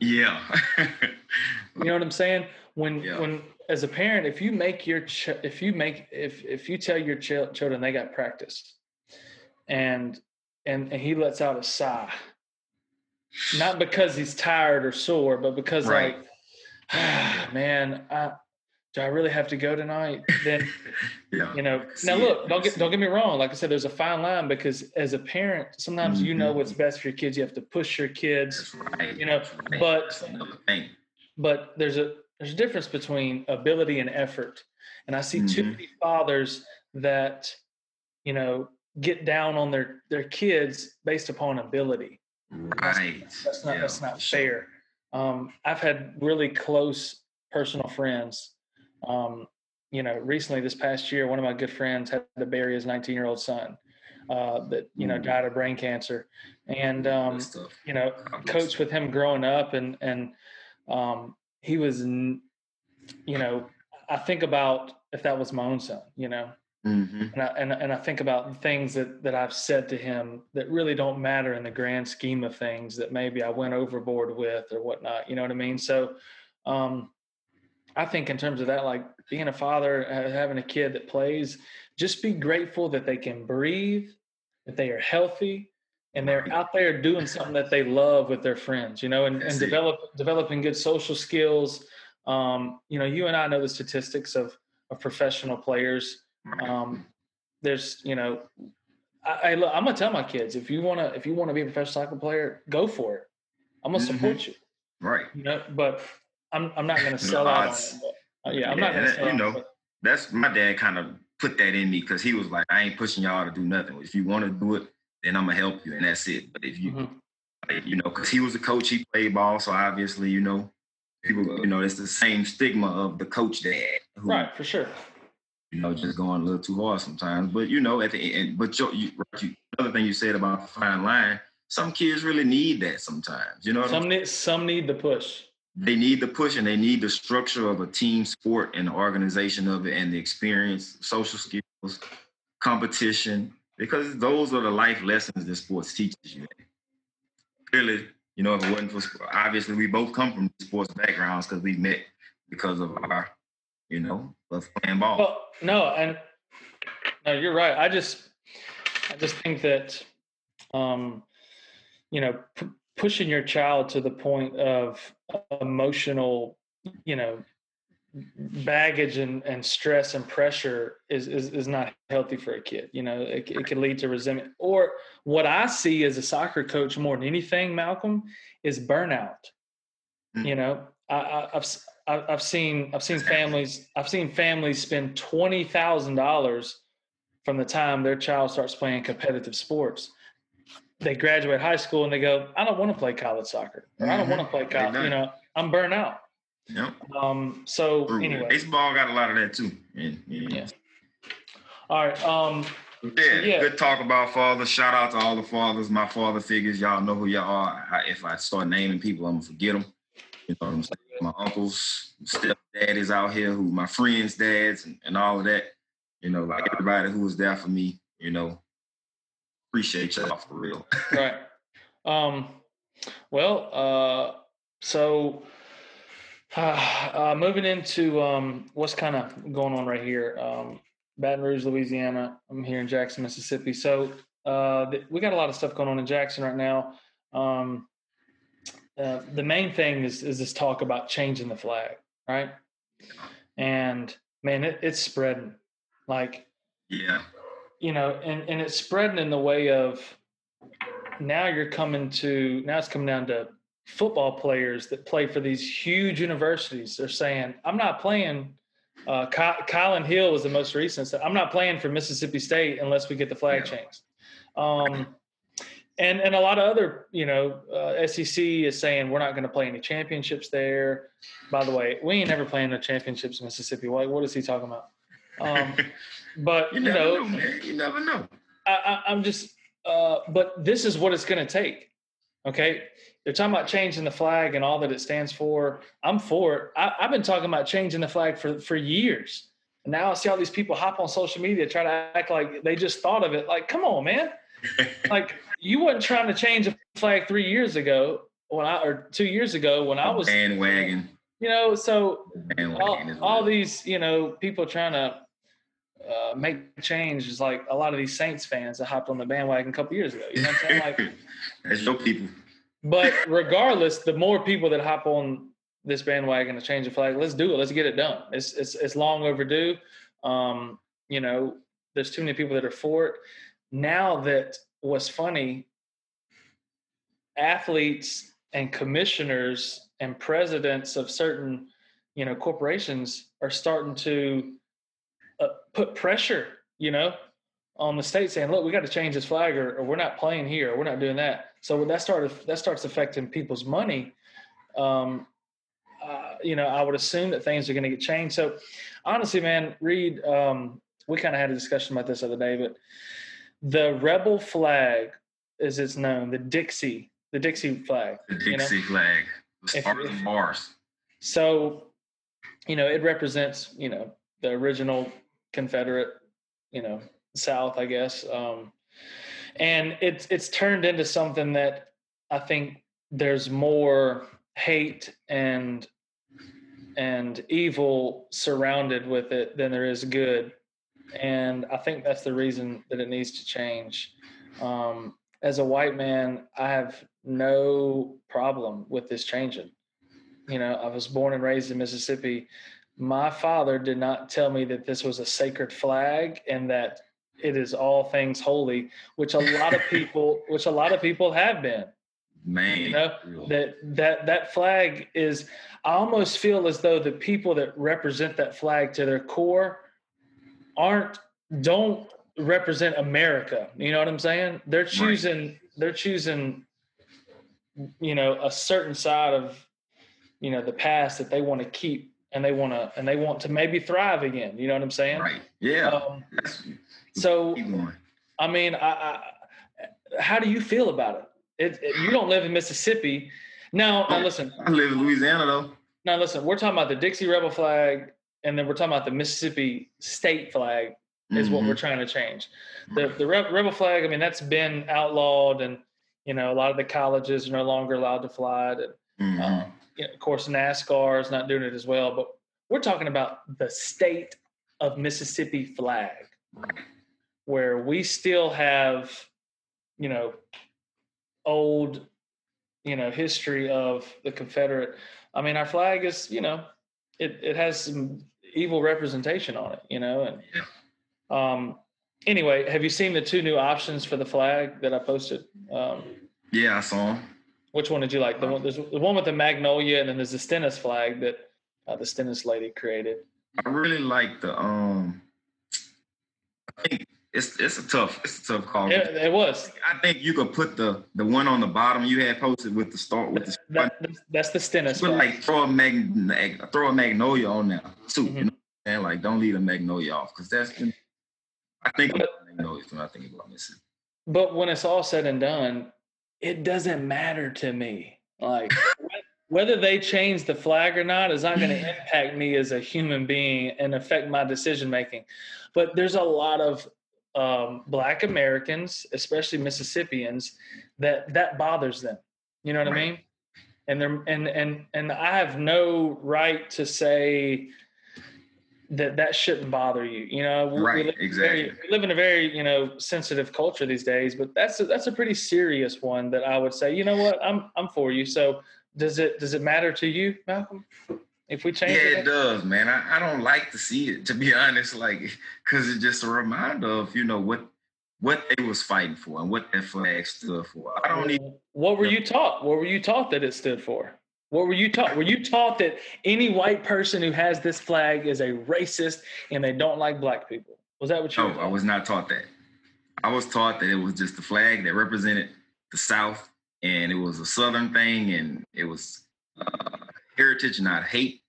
Yeah. you know what I'm saying? When, yeah. when, as a parent, if you make your, ch- if you make, if, if you tell your ch- children they got practice and and, and he lets out a sigh. Not because he's tired or sore, but because right. like, [SIGHS] man, I, do I really have to go tonight? Then, [LAUGHS] yeah. you know. now look, don't get don't get me wrong. Like I said, there's a fine line because as a parent, sometimes mm-hmm. you know what's best for your kids. You have to push your kids. Right. You know, right. but but there's a there's a difference between ability and effort, and I see mm-hmm. too many fathers that you know get down on their their kids based upon ability. Right. That's, that's not yeah, that's not fair. Um, I've had really close personal friends. Um, you know, recently this past year, one of my good friends had to bury his 19 year old son uh, that you know died of brain cancer, and um, you know, coached with him growing up, and and um, he was, you know, I think about if that was my own son, you know, Mm-hmm. And, I, and, and I think about things that, that I've said to him that really don't matter in the grand scheme of things that maybe I went overboard with or whatnot. You know what I mean? So um, I think in terms of that, like being a father, having a kid that plays, just be grateful that they can breathe, that they are healthy, and they're out there doing something that they love with their friends, you know, and, and develop developing good social skills. Um, you know, you and I know the statistics of of professional players um, there's, you know, I, I am gonna tell my kids if you wanna if you wanna be a professional soccer player, go for it. I'm gonna support mm-hmm. you. Right. You know, but I'm I'm not gonna [LAUGHS] sell out it. But, uh, yeah, I'm yeah, not gonna sell you know, that's my dad kind of put that in me because he was like, I ain't pushing y'all to do nothing. If you want to do it, then I'm gonna help you, and that's it. But if you, mm-hmm. like, you know, because he was a coach, he played ball, so obviously, you know, people, you know, it's the same stigma of the coach dad. Who, right, for sure you know, just going a little too hard sometimes. But you know, at the end, but you, you, another thing you said about the fine line, some kids really need that sometimes. You know, some need some need the push. They need the push, and they need the structure of a team sport and the organization of it, and the experience, social skills, competition, because those are the life lessons that sports teaches you. Clearly, you know, if it wasn't for obviously we both come from sports backgrounds because we met because of our you know, of playing ball. Well, no, and no, you're right. I just, I just think that, um, you know, p- pushing your child to the point of emotional, you know, baggage and, and stress and pressure is, is, is not healthy for a kid. You know, it, it can lead to resentment. Or what I see as a soccer coach more than anything, Malcolm, is burnout. Mm-hmm. You know, I, have I've seen I've seen families I've seen families spend twenty thousand dollars from the time their child starts playing competitive sports. They graduate high school and they go, I don't want to play college soccer. Or, I don't want to play college. You know, I'm burnt out. Yep. Um. So True. anyway, baseball got a lot of that too. Yeah. yeah. All right. Um. Yeah, yeah, good talk about fathers. Shout out to all the fathers, my father figures. Y'all know who y'all are. if I start naming people, I'm gonna forget them. You know? My uncles, stepdaddies out here, who my friends' dads, and, and all of that. You know, like everybody who was there for me. You know, appreciate y'all for real. [LAUGHS] right. Um. Well. Uh. So [SIGHS] uh, moving into um, what's kind of going on right here, um, Baton Rouge, Louisiana. I'm here in Jackson, Mississippi. So uh, th- we got a lot of stuff going on in Jackson right now. Um, uh, the main thing is is this talk about changing the flag, right? And man, it, it's spreading. Like, yeah, you know, and and it's spreading in the way of now you're coming to now it's coming down to football players that play for these huge universities. They're saying, I'm not playing. Uh, Ky- Kylin Hill was the most recent. So I'm not playing for Mississippi State unless we get the flag yeah. changed. Um, and and a lot of other, you know, uh, SEC is saying we're not going to play any championships there. By the way, we ain't never playing the championships in Mississippi. What what is he talking about? Um, [LAUGHS] but you, you know, know, man. you never know. I, I'm just. Uh, but this is what it's going to take. Okay. They're talking about changing the flag and all that it stands for. I'm for it. I, have been talking about changing the flag for, for years. And now I see all these people hop on social media, try to act like they just thought of it. Like, come on, man. Like you weren't trying to change the flag three years ago when I, or two years ago when I was bandwagon. You know, so all, all these, you know, people trying to uh, make change is like a lot of these Saints fans that hopped on the bandwagon a couple years ago. You know what I'm saying? Like, [LAUGHS] that's your people. But regardless, the more people that hop on this bandwagon to change the flag, let's do it. Let's get it done. It's it's it's long overdue. Um, you know, there's too many people that are for it. Now that what's funny, athletes and commissioners and presidents of certain, you know, corporations are starting to uh, put pressure, you know, on the state saying, "Look, we got to change this flag, or, or, we're not playing here, or we're not doing that." So when that started, that starts affecting people's money. Um, uh, you know, I would assume that things are going to get changed. So, honestly, man, Reed, um, we kind of had a discussion about this other day, but the rebel flag, as it's known, the Dixie, the Dixie flag, the Dixie you know? flag, the stars and bars. So, you know, it represents, you know, the original Confederate, you know, South, I guess. Um, and it's it's turned into something that I think there's more hate and and evil surrounded with it than there is good, and I think that's the reason that it needs to change. Um, as a white man, I have no problem with this changing. You know, I was born and raised in Mississippi. My father did not tell me that this was a sacred flag and that it is all things holy, which a lot of [LAUGHS] people, which a lot of people have been. Man, you know that that that flag is. I almost feel as though the people that represent that flag to their core aren't don't represent America. You know what I'm saying? They're choosing. Right. They're choosing. You know, a certain side of, you know, the past that they want to keep and they want to and they want to maybe thrive again. You know what I'm saying? Right. Yeah. Um, so, I mean, I, I, how do you feel about it? It, it? You don't live in Mississippi. Now, now listen. I live in Louisiana though. Now listen, we're talking about the Dixie Rebel flag, and then we're talking about the Mississippi State flag. Is mm-hmm. what we're trying to change. The the rebel flag. I mean, that's been outlawed, and you know, a lot of the colleges are no longer allowed to fly it. And, mm-hmm. um, you know, of course, NASCAR is not doing it as well. But we're talking about the state of Mississippi flag where we still have, you know, old, you know, history of the Confederate. I mean, our flag is, you know, it it has some evil representation on it, you know. And um, anyway, have you seen the two new options for the flag that I posted? Um, yeah, I saw them. Which one did you like? The one there's the one with the magnolia, and then there's the Stennis flag that uh, the Stennis lady created. I really like the um. I think it's it's a tough it's a tough call. Yeah, it was. I think you could put the the one on the bottom you had posted with the start with the that, that's the Stennis. But like throw a mag throw a magnolia on there too. Mm-hmm. You know, and like don't leave a magnolia off because that's I think but, magnolias when I think about missing. But when it's all said and done, it doesn't matter to me. Like [LAUGHS] whether they change the flag or not is not going [LAUGHS] to impact me as a human being and affect my decision making. But there's a lot of um, Black Americans, especially Mississippians, that that bothers them. You know what right. I mean? And they're and and and I have no right to say that that shouldn't bother you. You know, right? We live exactly. Very, we live in a very you know sensitive culture these days, but that's a, that's a pretty serious one that I would say. You know what? I'm I'm for you. So does it does it matter to you, Malcolm? If we change, yeah, it, it does, man. I, I don't like to see it, to be [LAUGHS] honest, like because it's just a reminder of you know what what they was fighting for and what that flag stood for. I don't even. What were you taught? What were you taught that it stood for? What were you taught? Were you taught that any white person who has this flag is a racist and they don't like black people? Was that what you? No, I was not taught that. I was taught that it was just the flag that represented the South and it was a Southern thing, and it was uh, heritage, not hate.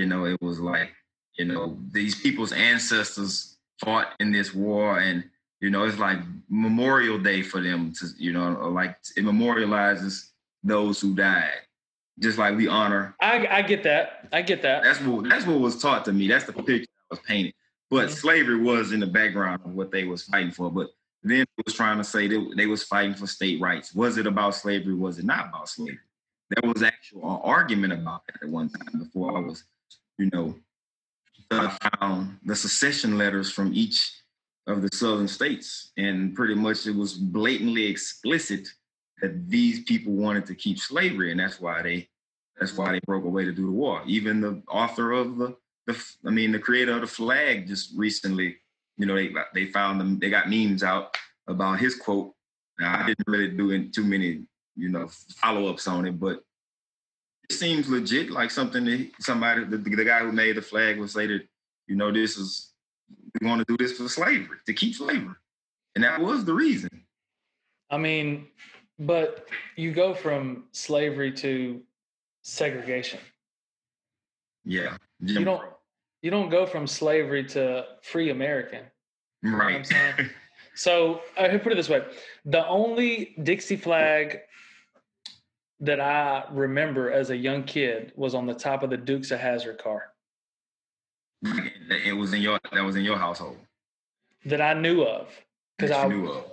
You know, it was like you know these people's ancestors fought in this war, and you know it's like Memorial Day for them to you know like it memorializes those who died, just like we honor. I, I get that. I get that. That's what that's what was taught to me. That's the picture I was painted. But mm-hmm. slavery was in the background of what they was fighting for. But then it was trying to say that they was fighting for state rights. Was it about slavery? Was it not about slavery? There was actual argument about that at one time before I was, you know, I found the secession letters from each of the southern states, and pretty much it was blatantly explicit that these people wanted to keep slavery, and that's why they that's why they broke away to do the war. Even the author of the, the I mean, the creator of the flag just recently you know, they they found them, they got memes out about his quote. Now, I didn't really do too many, you know, follow ups on it, but seems legit, like something that somebody, the, the guy who made the flag would say that, you know, this is we want to do this for slavery to keep slavery, and that was the reason. I mean, but you go from slavery to segregation. Yeah, Jim you don't you don't go from slavery to free American. Right. You know [LAUGHS] so I uh, put it this way: the only Dixie flag that I remember as a young kid was on the top of the Dukes of Hazzard car. It was in your that was in your household. That I knew of because I knew of.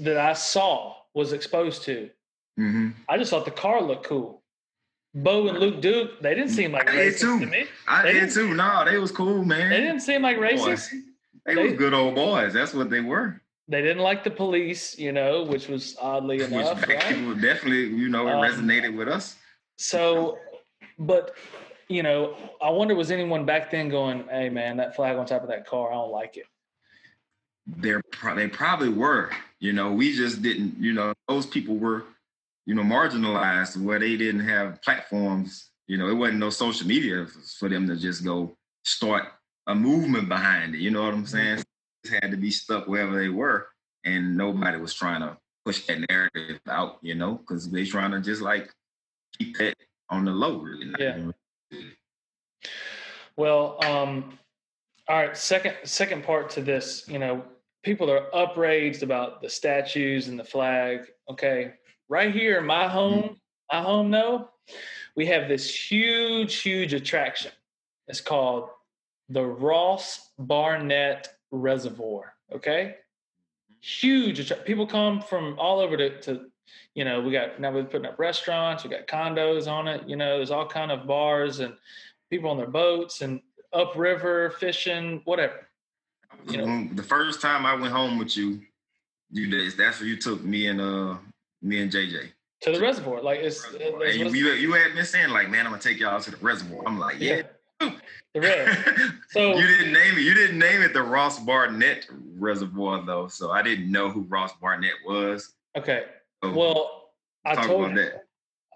that I saw was exposed to. Mm-hmm. I just thought the car looked cool. Bo and Luke Duke, they didn't seem like I racist too. to me. I they did too. No, they was cool, man. They didn't seem like racist. They, they was good old boys. That's what they were. They didn't like the police, you know, which was oddly enough. Which right? people definitely, you know, it um, resonated with us. So, but you know, I wonder was anyone back then going, "Hey, man, that flag on top of that car, I don't like it." They're pro- they probably were. You know, we just didn't. You know, those people were you know, marginalized where they didn't have platforms. You know, it wasn't no social media for them to just go start a movement behind it. You know what I'm saying? Mm-hmm. had to be stuck wherever they were, and nobody was trying to push that narrative out. You know, because they're trying to just like keep that on the low. Really. Yeah. Well, um, all right. Second, second part to this. You know, people are upraised about the statues and the flag. Okay, right here in my home, my home no, we have this huge, huge attraction. It's called the Ross Barnett Reservoir. Okay. Huge. People come from all over to, to, you know, we got now we're putting up restaurants, we got condos on it, you know, there's all kind of bars and people on their boats and upriver fishing, whatever. You know, the first time I went home with you, you days, that's where you took me and uh me and JJ. To the reservoir, like it's. Reservoir. you, you, you had been saying like, man, I'm gonna take y'all to the reservoir. I'm like, yeah. [LAUGHS] The red. So you didn't name it. You didn't name it the Ross Barnett Reservoir though, so I didn't know who Ross Barnett was. okay. So Well, I told about you. that.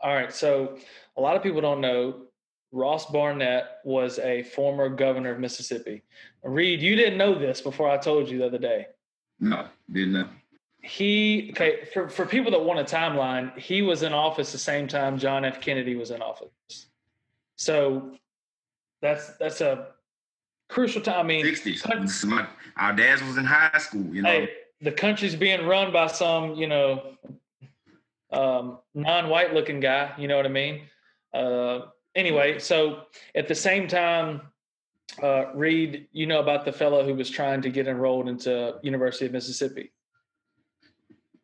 All right. So a lot of people don't know Ross Barnett was a former governor of Mississippi. Reed, you didn't know this before I told you the other day. No, didn't know. He okay for, for people that want a timeline, he was in office the same time John F. Kennedy was in office. So that's that's a crucial time. I mean, Sixties. Our dads was in high school. You know. hey, the country's being run by some, you know, um, non-white looking guy. You know what I mean? Uh, anyway, so at the same time, uh, Reed, you know about the fellow who was trying to get enrolled into University of Mississippi,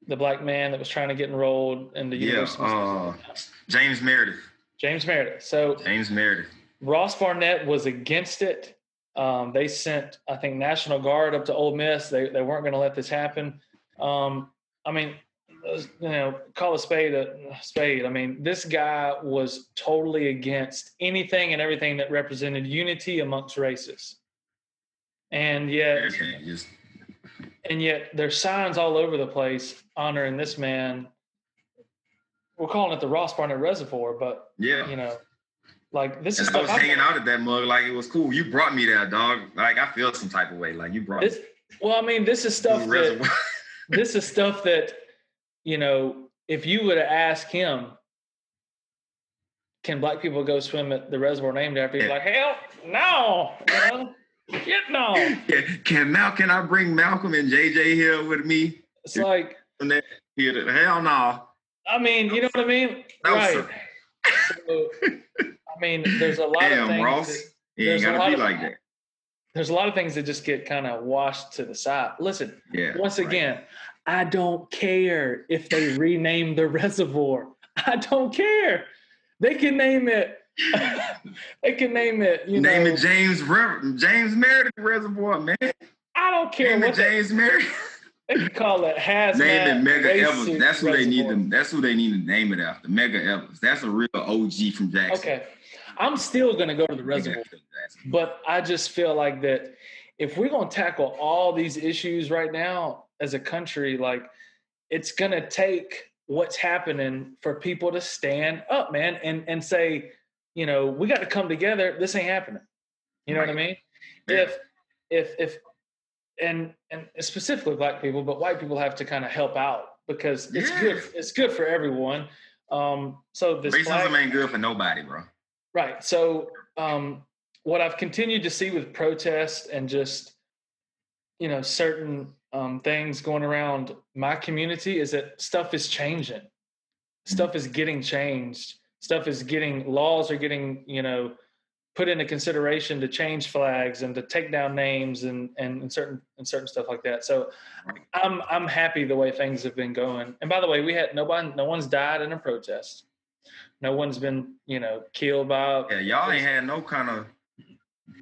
the black man that was trying to get enrolled in the yeah. University of Uh, James Meredith. James Meredith. So James Meredith. Ross Barnett was against it. Um, they sent, I think, National Guard up to Ole Miss. They they weren't going to let this happen. Um, I mean, you know, call a spade a spade. I mean, this guy was totally against anything and everything that represented unity amongst races. And yet, and yet, there's signs all over the place honoring this man. We're calling it the Ross Barnett Reservoir, but yeah. you know, like this is I was. Hanging out at that mug like it was cool. You brought me there, dog. Like I feel some type of way. Like you brought This, well, I mean, this is stuff that [LAUGHS] this is stuff that you know. If you would have asked him, can black people go swim at the reservoir named after? He's Yeah. like, hell no, you know, Shit no. [LAUGHS] Can, can Mal? Can I bring Malcolm and JJ here with me? It's like, Here, to- hell no. I mean, you know what I mean, No, right? So, I mean, there's a lot of Damn, things. Ross. that- ain't gotta be of- like that. there's a lot of things that just get kind of washed to the side. Listen, Yeah. once right. again, I don't care if they rename the reservoir. I don't care. They can name it. [LAUGHS] they can name it. You Name know, it James Rev- James Meredith Reservoir, man. I don't care Name it what they, James Meredith. [LAUGHS] they can call it. Hazmat. [LAUGHS] Name it Medgar Evers. That's who they need to. That's who they need to name it after. Medgar Evers. That's a real OG from Jackson. Okay, I'm still gonna go to the [LAUGHS] reservoir. But I just feel like that if we're going to tackle all these issues right now as a country, like it's going to take what's happening for people to stand up, man, and and say, you know, we got to come together. This ain't happening. You know what I mean? Yeah. If if if and and specifically black people, but white people have to kind of help out because it's good. It's good for everyone. Um, so this Racism flag- ain't good for nobody, bro. Right. So, um, what I've continued to see with protests and just, you know, certain um, things going around my community is that stuff is changing. Stuff is getting changed. Stuff is getting laws are getting, you know, put into consideration to change flags and to take down names and and, and certain and certain stuff like that. So, I'm I'm happy the way things have been going. And by the way, we had no one no one's died in a protest. No one's been, you know, killed by Yeah, y'all ain't had no kind of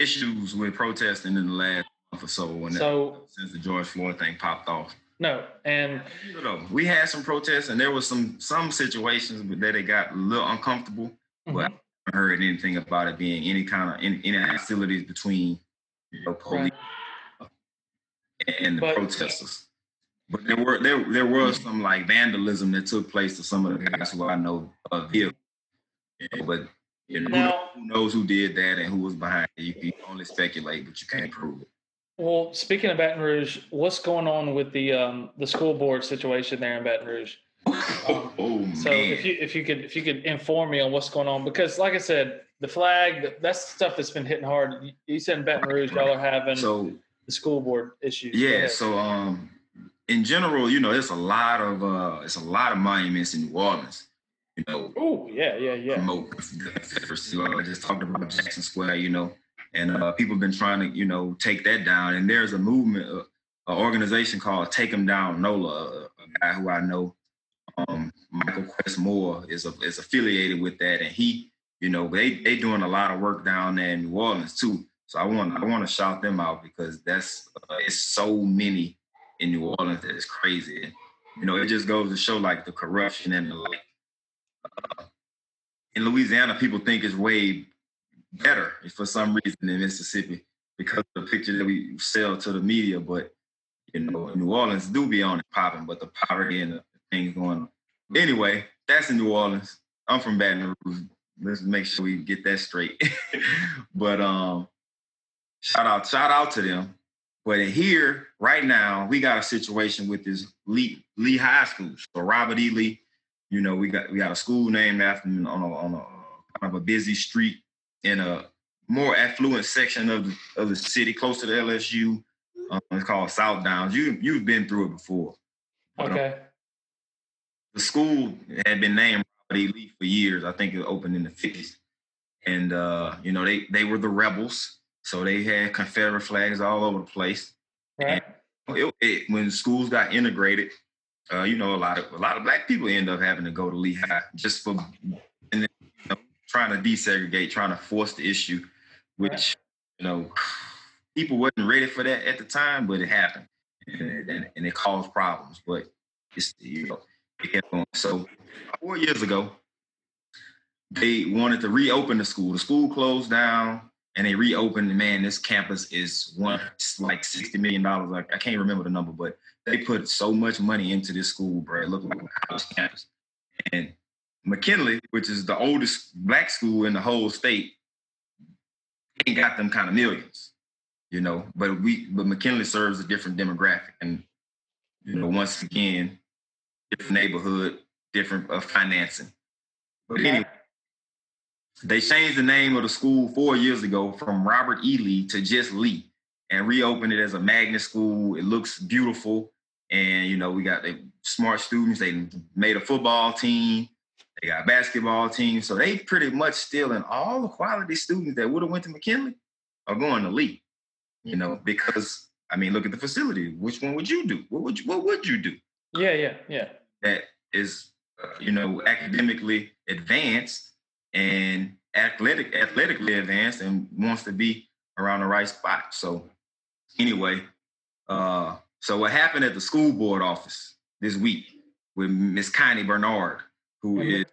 issues with protesting in the last month or so when So since the George Floyd thing popped off. no, and You know, we had some protests and there was some some situations that it got a little uncomfortable. Well, Mhm. I haven't heard anything about it being any kind of any, any hostilities between you know, police and the But- protesters. But there were there there was some like vandalism that took place to some of the guys who I know uh, vehicles. But you know, who- Now- who knows who did that and who was behind it? You can only speculate, but you can't prove it. well, speaking of Baton Rouge, what's going on with the um, the school board situation there in Baton Rouge? Oh, [LAUGHS] oh, So man! if you if you could if you could inform me on what's going on because like I said, the flag that- that's stuff that's been hitting hard. You- said in Baton Rouge y'all are having so the school board issues. Yeah, so um in general, you know, there's a lot of uh it's a lot of monuments in New Orleans. You know, Oh yeah, yeah, yeah. promote I just talked about Jackson Square, you know, and uh people have been trying to, you know, take that down. And there's a movement, uh, an organization called Take 'em Down NOLA, a, a guy who I know, um, Michael Quess Moore is a, is affiliated with that, and he, you know, they they doing a lot of work down there in New Orleans too. So I want I want to shout them out because that's uh, it's so many in New Orleans that it's crazy. You know, it just goes to show like the corruption and the like. In Louisiana, people think it's way better for some reason in Mississippi because of the picture that we sell to the media. But you know, New Orleans do be on it popping, but the poverty and the things going on. Anyway, that's in New Orleans. I'm from Baton Rouge. Let's make sure we get that straight. [LAUGHS] but um, shout out, shout out to them. But here, right now, we got a situation with this Lee Lee High School. So Robert E. Lee, you know, we got we got a school named after him on a on a kind of a busy street in a more affluent section of the of the city, close to the LSU. Um, it's called South Downs. You you've been through it before. Um, okay. the school had been named Robert E. Lee for years. I think it opened in the 50s. And uh, you know, they they were the rebels. So they had Confederate flags all over the place. Right. It, it, when schools got integrated, uh, you know, a lot of a lot of black people end up having to go to Lee High just for and then, you know, trying to desegregate, trying to force the issue, which you know people wasn't ready for that at the time, but it happened, and, and, and it caused problems. But it's you know it kept going. So four years ago, they wanted to reopen the school. The school closed down and they reopened. Man, this campus is one like sixty million dollars. Like I can't remember the number, but they put so much money into this school, bro. Look like a house campus. And McKinley, which is the oldest black school in the whole state, ain't got them kind of millions, you know. But we, but McKinley serves a different demographic, and you know, once again, different neighborhood, different uh, financing. But anyway, they changed the name of the school four years ago from Robert E. Lee to just Lee and reopened it as a magnet school. It looks beautiful. And, you know, we got the smart students. They made a football team. They got a basketball team. So they pretty much still in all the quality students that would have went to McKinley are going to Lee, you know, because, I mean, look at the facility. Which one would you do? What would you, what would you do? Yeah, yeah, yeah. That is, uh, you know, academically advanced and athletic, athletically advanced and wants to be around the right spot. So anyway, uh, so what happened at the school board office this week with Miss Connie Bernard, who mm-hmm. is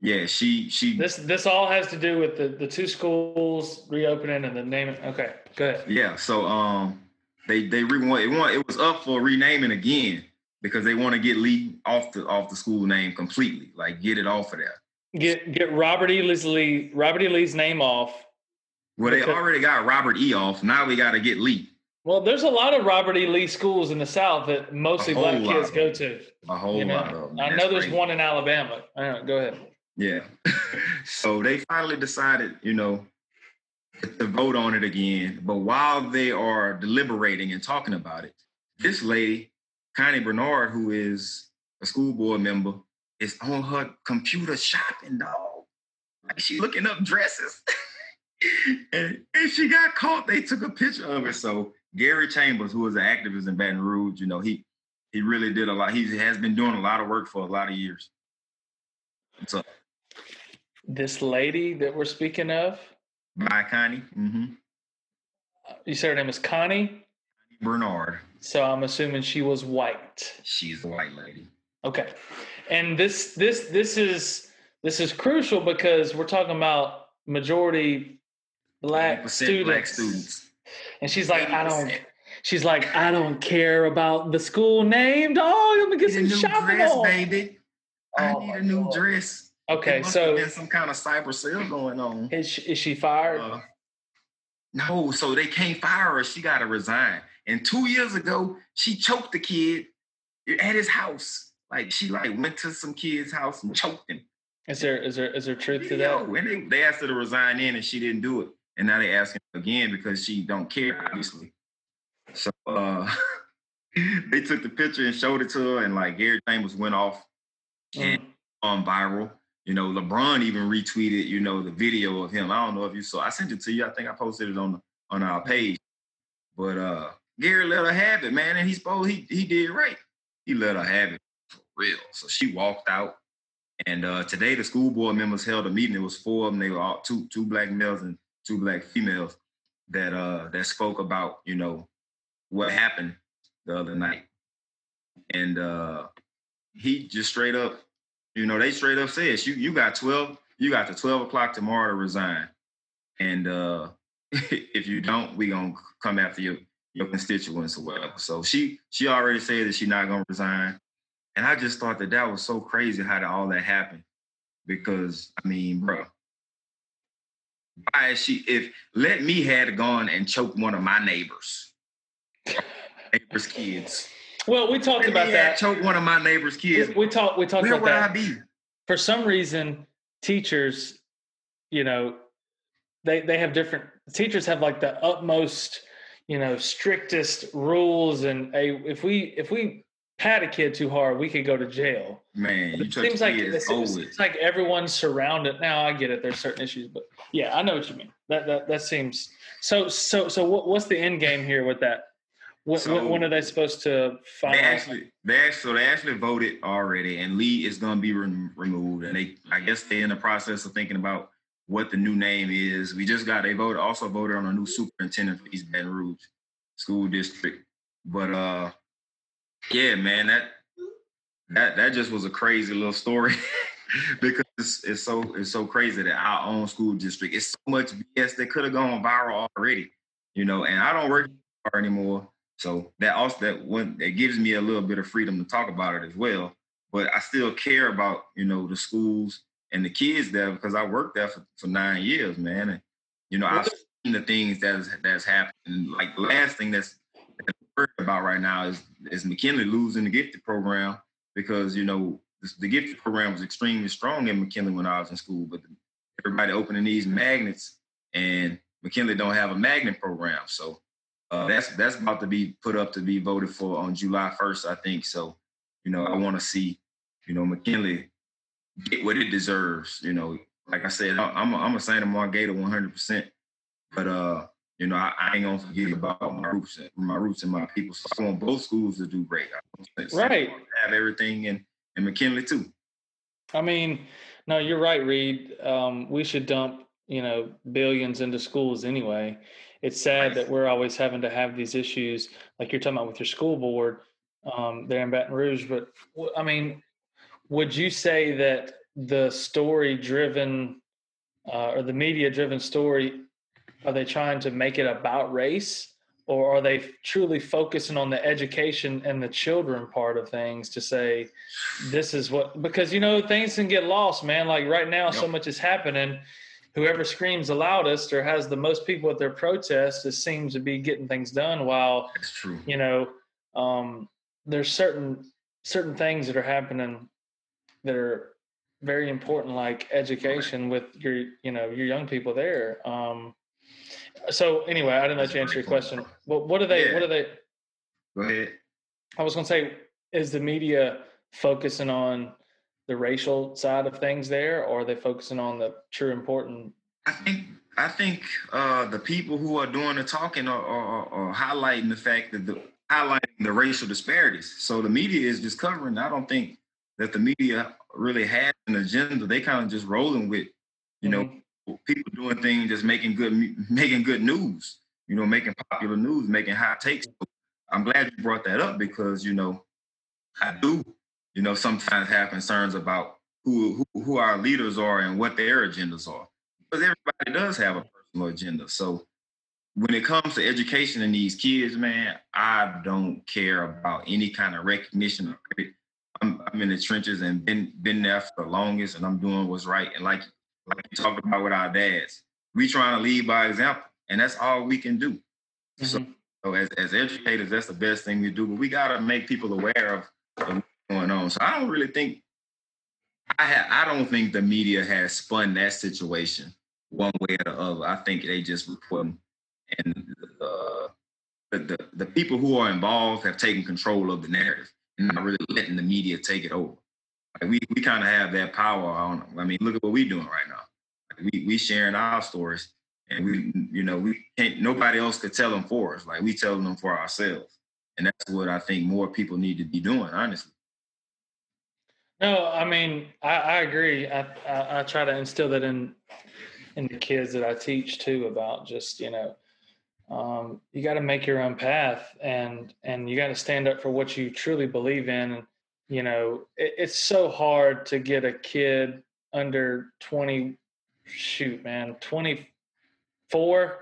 yeah, she she this this all has to do with the the two schools reopening and the name. Okay, go ahead. Yeah, so um they they re want it want it was up for renaming again because they want to get Lee off the off the school name completely, like get it off of there. Get get Robert E. Lee Robert E. Lee's name off. Well, they already got Robert E. off. Now we got to get Lee. Well, there's a lot of Robert E. Lee schools in the South that mostly black kids go to. A whole you know? lot of them. I know there's great. one in Alabama. Uh, go ahead. Yeah. [LAUGHS] so they finally decided, you know, to vote on it again. But while they are deliberating and talking about it, this lady, Connie Bernard, who is a school board member, is on her computer shopping, dog. Like she looking up dresses. [LAUGHS] and, and she got caught. They took a picture of her. So Gary Chambers, who is an activist in Baton Rouge, you know, he he really did a lot. He has been doing a lot of work for a lot of years. So this lady that we're speaking of, by Connie. Mm-hmm. You said her name is Connie Bernard. So I'm assuming she was white. She's a white lady. Okay and this this this is this is crucial because we're talking about majority black students. black students. And she's like, 80%. I don't. She's like, I don't care about the school name, dog. I'm gonna get some shopping dress, on. baby. I oh, need a new God. dress. Okay, so there's some kind of cyber sale going on. Is she, is she fired? Uh, no, so they can't fire her. She got to resign. And two years ago, she choked the kid at his house. Like she like went to some kid's house and choked him. Is there is there is there truth to that? And they, they asked her to resign in and she didn't do it. And now they asking again because she don't care, obviously. So uh [LAUGHS] they took the picture and showed it to her, and like Gary Chambers went off and on viral. You know, LeBron even retweeted, you know, the video of him. I don't know if you saw. I sent it to you. I think I posted it on the, on our page. But uh Gary let her have it, man, and he supposed he he did right. He let her have it real. So she walked out. And uh, today the school board members held a meeting. It was four of them. They were all two two black males and two black females that uh that spoke about, you know, what happened the other night. And uh he just straight up, you know, they straight up says, you you got 12, you got the 12 o'clock tomorrow to resign. and uh, [LAUGHS] if you don't, we gonna come after you your constituents or whatever. So she she already said that she's not gonna resign, and I just thought that that was so crazy how that, all that happened, because I mean, bro, why is she? If let me had gone and choked one of my neighbors, neighbors' kids. Well, we talked Let about that. choked one of my neighbors' kids. We talked. We talked Where about would that. I be? For some reason, teachers, you know, they they have different. Teachers have like the utmost, you know, strictest rules, and a if we if we pat a kid too hard, we could go to jail. Man, you It seems like it seems, it's like everyone's surrounded. Now I get it. There's certain issues, but yeah, I know what you mean. That that that seems so. So so what, what's the end game here with that? When, So- when are they supposed to They actually, they actually, so they actually voted already, and Lee is going to be re- removed. And they, I guess, they're in the process of thinking about what the new name is. We just got they voted, also voted on a new superintendent for East Baton Rouge School District. But uh, yeah, man, that that that just was a crazy little story [LAUGHS] because it's, it's so it's so crazy that our own school district is so much BS that could have gone viral already, you know. And I don't work there anymore. So that also that one that gives me a little bit of freedom to talk about it as well. But I still care about you know the schools and the kids there because I worked there for, for nine years, man. And you know I've seen the things that's that's happened. Like the last thing that's, that's worried about right now is is McKinley losing the gifted program because you know the, the gifted program was extremely strong in McKinley when I was in school, but everybody opening these magnets and McKinley don't have a magnet program, so uh, that's that's about to be put up to be voted for on July 1st, I think. So, you know, I want to see, you know, McKinley get what it deserves. You know, like I said, I- I'm a, I'm a St. Amant Gator 100, percent but uh, you know, I, I ain't gonna forget about my roots, and my roots and my people. So I want both schools to do great. I want Santa Right. Have everything in in McKinley too. I mean, no, you're right, Reed. Um, we should dump, you know, billions into schools anyway. It's sad that we're always having to have these issues, like you're talking about with your school board um, there in Baton Rouge. But I mean, would you say that the story-driven uh, or the media-driven story are they trying to make it about race, or are they truly focusing on the education and the children part of things to say? this is what because you know things can get lost man like right now so much is happening whoever screams the loudest or has the most people at their protest just seems to be getting things done while That's true. you know um, there's certain certain things that are happening that are very important like education with your you know your young people there um, so anyway i didn't let you answer your question bro. what, are they what are they Go ahead. I was going to say, is the media focusing on the racial side of things there, or are they focusing on the true important? I think I think uh, the people who are doing the talking are, are, are highlighting the fact that the highlighting the racial disparities. So the media is just covering. I don't think that the media really has an agenda. They kind of just rolling with, you know, Mhm. People doing things, just making good making good news. You know, making popular news, making hot takes. I'm glad you brought that up because you know, I do, you know, sometimes have concerns about who who, who our leaders are and what their agendas are because everybody does have a personal agenda. So when it comes to education in these kids, man, I don't care about any kind of recognition. I'm, I'm in the trenches and been been there for the longest, and I'm doing what's right. And like like you talked about with our dads, we trying to lead by example, and that's all we can do. So, Mhm. so as, as educators, that's the best thing we do. But we gotta make people aware of, of what's going on. So I don't really think I ha- I don't think the media has spun that situation one way or the other. I think they just reporting, and uh, the, the the people who are involved have taken control of the narrative and not really letting the media take it over. Like we we kind of have that power on. I mean, look at what we're doing right now. Like we we sharing our stories, and we you know we can't. Nobody else could tell them for us. Like we telling them for ourselves, and that's what I think more people need to be doing. Honestly. No, I mean, I, I agree. I, I I try to instill that in in the kids that I teach too about just you know, um, you got to make your own path and and you got to stand up for what you truly believe in. And you know, it, it's so hard to get a kid under twenty. Shoot, man, twenty four.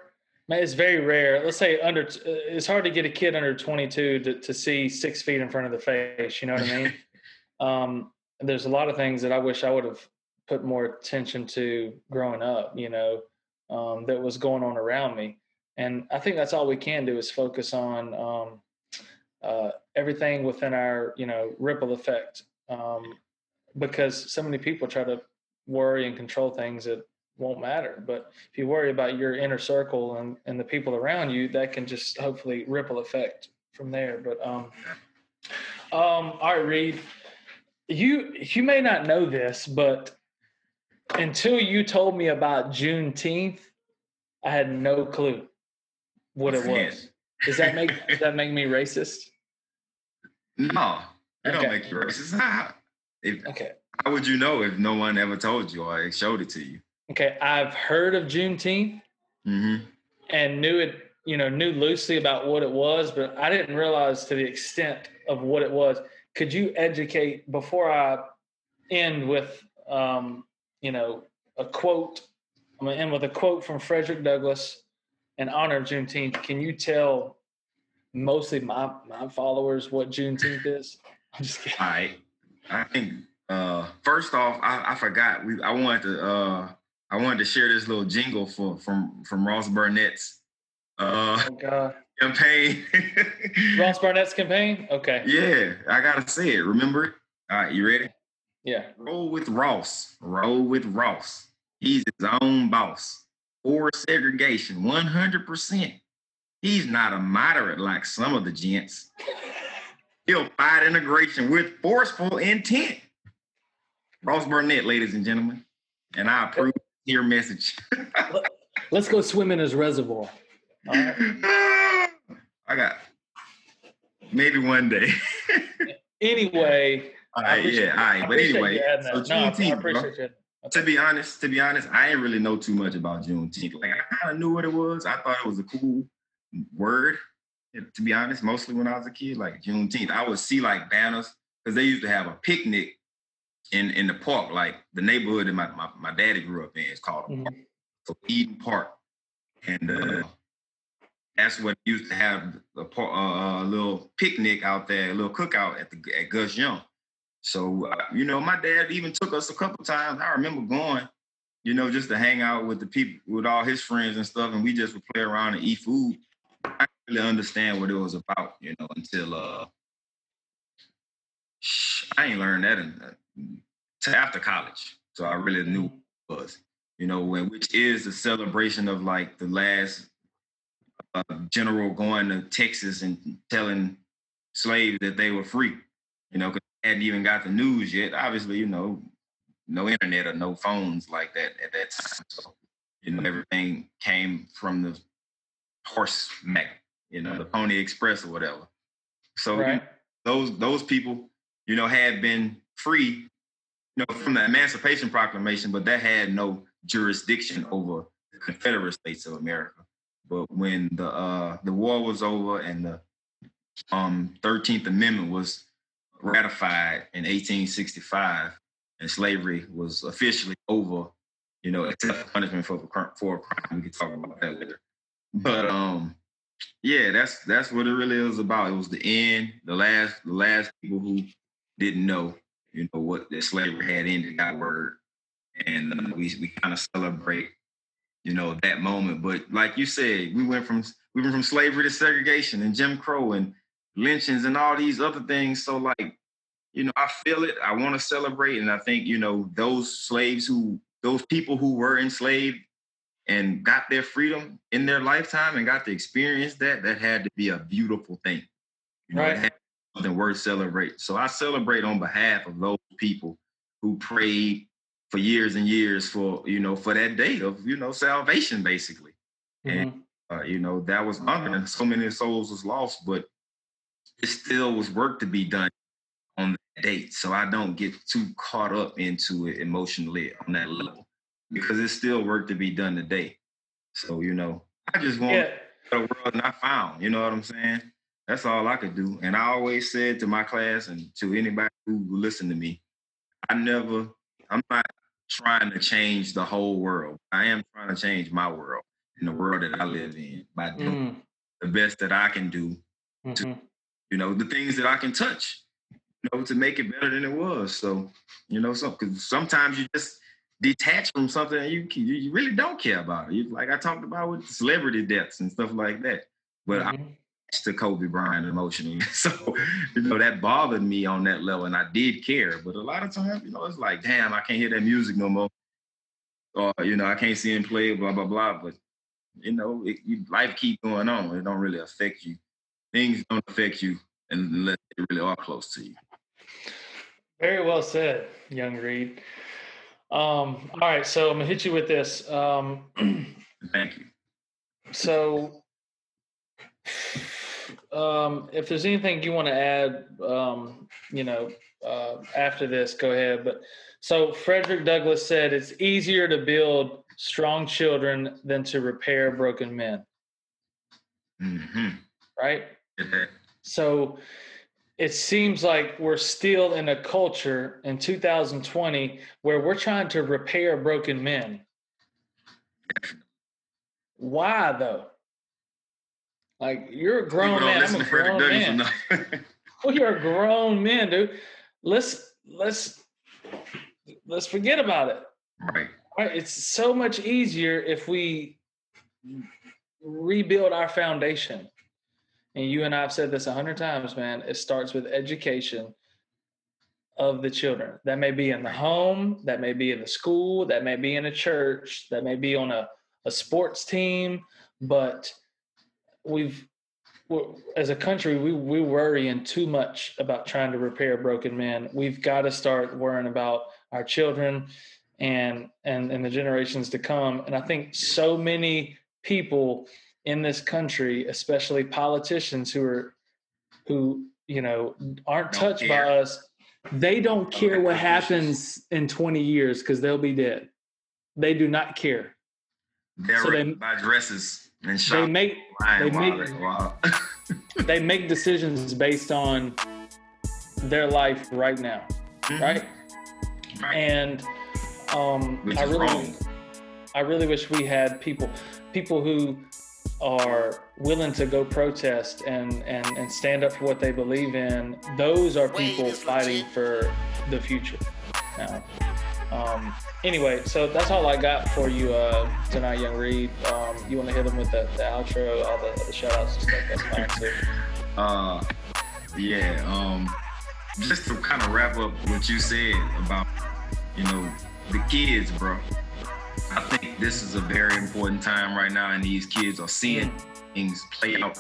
Man, it's very rare. Let's say under. It's hard to get a kid under 22 to, to see six feet in front of the face. You know what I mean? [LAUGHS] um, there's a lot of things that I wish I would have put more attention to growing up. You know, um, that was going on around me, and I think that's all we can do is focus on um, uh, everything within our you know ripple effect. Um, because so many people try to worry and control things that won't matter. But if you worry about your inner circle and, and the people around you, that can just hopefully ripple effect from there. But um, um, all right, Reed, you you may not know this, but until you told me about Juneteenth, I had no clue what it was. Does that make does that make me racist? No, it okay. don't make you racist. [LAUGHS] If, okay. How would you know if no one ever told you or showed it to you? Okay, I've heard of Juneteenth mm-hmm. and knew it, you know, knew loosely about what it was, but I didn't realize to the extent of what it was. Could you educate before I end with, um, you know, a quote? I'm gonna end with a quote from Frederick Douglass in honor of Juneteenth. Can you tell mostly my my followers what Juneteenth is? I'm just kidding. All right. I think uh, first off, I, I forgot we I wanted to uh, I wanted to share this little jingle for from from Ross Barnett's uh oh campaign. [LAUGHS] Ross Barnett's campaign? Okay. Yeah, I gotta say it. Remember it? All right, you ready? Yeah. Roll with Ross. Roll with Ross. He's his own boss. For segregation, 100%. He's not a moderate like some of the gents. He'll fight integration with forceful intent. Ross Barnett, ladies and gentlemen. And I approve your message. [LAUGHS] Let's go swim in his reservoir. Right. [LAUGHS] I got maybe one day. [LAUGHS] anyway. All right, yeah, all right. But anyway, so Juneteenth, no, okay. to be honest, to be honest, I didn't really know too much about Juneteenth. Like I kind of knew what it was. I thought it was a cool word. To be honest, mostly when I was a kid, like Juneteenth, I would see like banners because they used to have a picnic in in the park, like the neighborhood that my, my, my daddy grew up in is called mm-hmm. so Eden Park. And uh, that's what used to have a, a, a, little picnic out there, a little cookout at the at Gus Young. So uh, you know, my dad even took us a couple times. I remember going, you know, just to hang out with the people, with all his friends and stuff, and we just would play around and eat food. I didn't really understand what it was about, you know, until uh, I ain't learned that in, to after college. So I really knew it was, you know, when which is the celebration of like the last uh, general going to Texas and telling slaves that they were free, you know, because hadn't even got the news yet. Obviously, you know, no internet or no phones like that at that time. So, you know, everything came from the horse Mac, you know, the Pony Express or whatever. So right. those those people, you know, had been free you know, from the Emancipation Proclamation, but that had no jurisdiction over the Confederate States of America. But when the uh, the war was over and the um, 13th Amendment was ratified in 1865, and slavery was officially over, you know, except punishment for for a crime. We can talk about that later. But um, yeah, that's that's what it really is about. It was the end, the last, the last people who didn't know you know, what the slavery had ended that word. And uh, we, we kind of celebrate, you know, that moment. But like you said, we went from we went from slavery to segregation and Jim Crow and lynchings and all these other things. So like, you know, I feel it. I want to celebrate. And I think, you know, those slaves who those people who were enslaved and got their freedom in their lifetime and got to experience that, that had to be a beautiful thing. You know, right something worth celebrating. So I celebrate on behalf of those people who prayed for years and years for you know for that day of you know salvation basically, mm-hmm. and uh, you know that was honored and so many souls was lost, but it still was work to be done on that date. So I don't get too caught up into it emotionally on that level because it's still work to be done today. So you know I just want yeah. a world not found. You know what I'm saying? That's all I could do. And I always said to my class and to anybody who listened to me, I never, I'm not trying to change the whole world. I am trying to change my world. in the world that I live in by doing Mm, the best that I can do. mhm. You know, the things that I can touch. You know, to make it better than it was. So, you know, so because sometimes you just detach from something you you really don't care about it. You, like I talked about with celebrity deaths and stuff like that. But I Mhm. to Kobe Bryant emotionally. [LAUGHS] So, you know, that bothered me on that level and I did care. But a lot of times, you know, it's like, damn, I can't hear that music no more. Or, you know, I can't see him play, blah, blah, blah. But, you know, it, you, life keep going on. It don't really affect you. Things don't affect you unless they really are close to you. Very well said, young Reed. Um, all right, so I'm gonna hit you with this. Um, [CLEARS THROAT] Thank you. so, um, if there's anything you want to add, um, you know, uh, after this, go ahead. But so Frederick Douglass said it's easier to build strong children than to repair broken men. hmm Right. So it seems like we're still in a culture in 2020 where we're trying to repair broken men. Why though? Like you're a grown man. I'm a grown man. [LAUGHS] Well, you're a grown man, dude. Let's let's let's forget about it. Right. Right? It's so much easier if we rebuild our foundation. And you and I have said this a hundred times, man. It starts with education of the children. That may be in the home, that may be in the school, that may be in a church, that may be on a, a sports team. But we've, as a country, we we worrying too much about trying to repair broken men. We've got to start worrying about our children and and and the generations to come. And I think so many people in this country, especially politicians who are who you know aren't Don't touched care. by us, they don't care what happens in 20 years because they'll be dead. They do not care. They're So they- by dresses and They make They they make- [LAUGHS] they make decisions based on their life right now, right? Right. And um, I really, wrong. I really wish we had people, people who are willing to go protest and and and stand up for what they believe in. Those are people fighting for the future. Now, um, anyway, so that's all I got for you uh, tonight, young Reed. Um, you want to hit them with the, the outro, all the, the shout outs and stuff. That's fine too. Uh, yeah. Um, just to kind of wrap up what you said about, you know, the kids, bro. I think this is a very important time right now, and these kids are seeing things play out.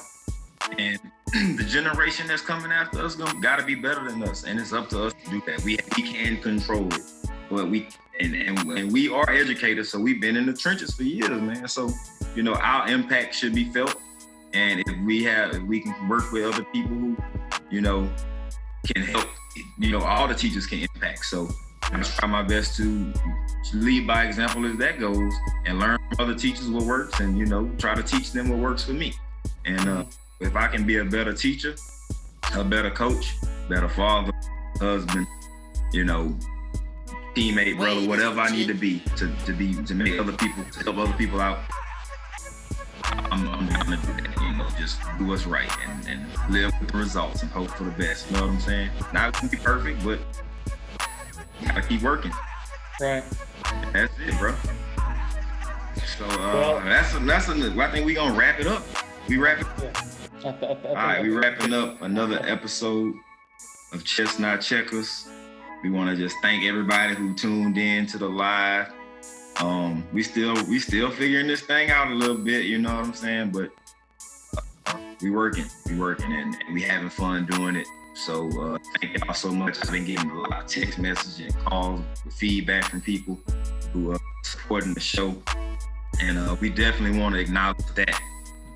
And [CLEARS THROAT] the generation that's coming after us got to be better than us, and it's up to us to do that. We we can control it, but we and, and and we are educators, so we've been in the trenches for years, man. So you know, our impact should be felt. And if we have, if we can work with other people who, you know, can help, you know, all the teachers can impact. So I try my best to lead by example as that goes and learn from other teachers what works and, you know, try to teach them what works for me. And uh, if I can be a better teacher, a better coach, better father, husband, you know, teammate, brother, whatever I need to be to, to be to make other people to help other people out. I'm, I'm to do that, you know, just do what's right and, and live with the results and hope for the best. You know what I'm saying? Not gonna be perfect, but gotta keep working. Right. That's it, bro. So uh, Well- that's that's a, I think we gonna wrap it up. We wrap it. I th- I th- I All right, we [LAUGHS] wrapping up another episode of Chestnut Checkers. We want to just thank everybody who tuned in to the live. Um, we still we still figuring this thing out a little bit, you know what I'm saying? But uh, we working, we working, and, and we having fun doing it. So uh, thank y'all so much. I've been getting a lot of text messages and calls, feedback from people who are supporting the show, and uh, we definitely want to acknowledge that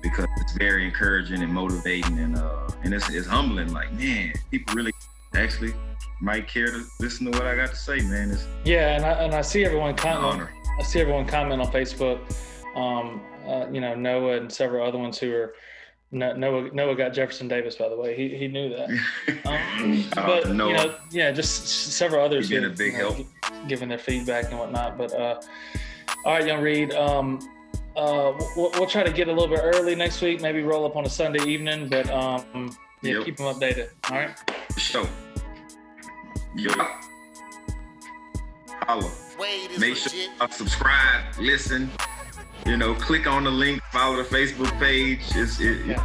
because it's very encouraging and motivating and uh and it's, it's humbling like man people really actually might care to listen to what i got to say man it's Yeah, and I, and I see everyone comment. I see everyone comment on Facebook. Um, uh, you know, Noah and several other ones who are. No- Noah Noah got Jefferson Davis, by the way. He he knew that. [LAUGHS] Um, [LAUGHS] Shout but to you know, yeah, just several others He been who, a big you know, help. giving their feedback and whatnot. But uh, all right, young Reed. Um, uh, we'll, we'll try to get a little bit early next week. Maybe roll up on a Sunday evening, but um, yeah, Yep. keep them updated. All right. For sure. Yo. Holla. Wade Make sure legit. uh, subscribe, listen. You know, click on the link, follow the Facebook page. It's it, Yeah.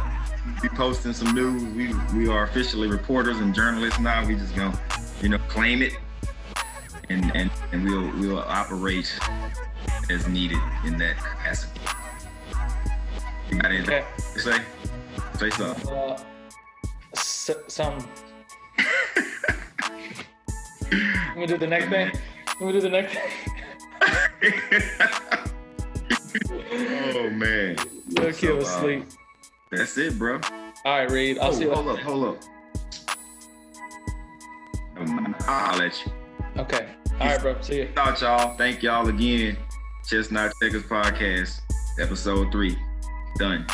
we posting some news. We we are officially reporters and journalists now. We just gonna, you know, claim it, and and and we'll we'll operate as needed in that capacity. You got anything Okay. to say? Say something. Uh, s- some. [LAUGHS] Let me do the next thing. Let me do the next thing. [LAUGHS] oh man, You'll kill So, uh, that's it, bro. All right, Reed. I'll Oh, see you. hold up, hold up. I'll let you. Okay. All right, bro. See you. Thought y'all. Thank y'all again. Chestnut Checkers Podcast, episode three. Done.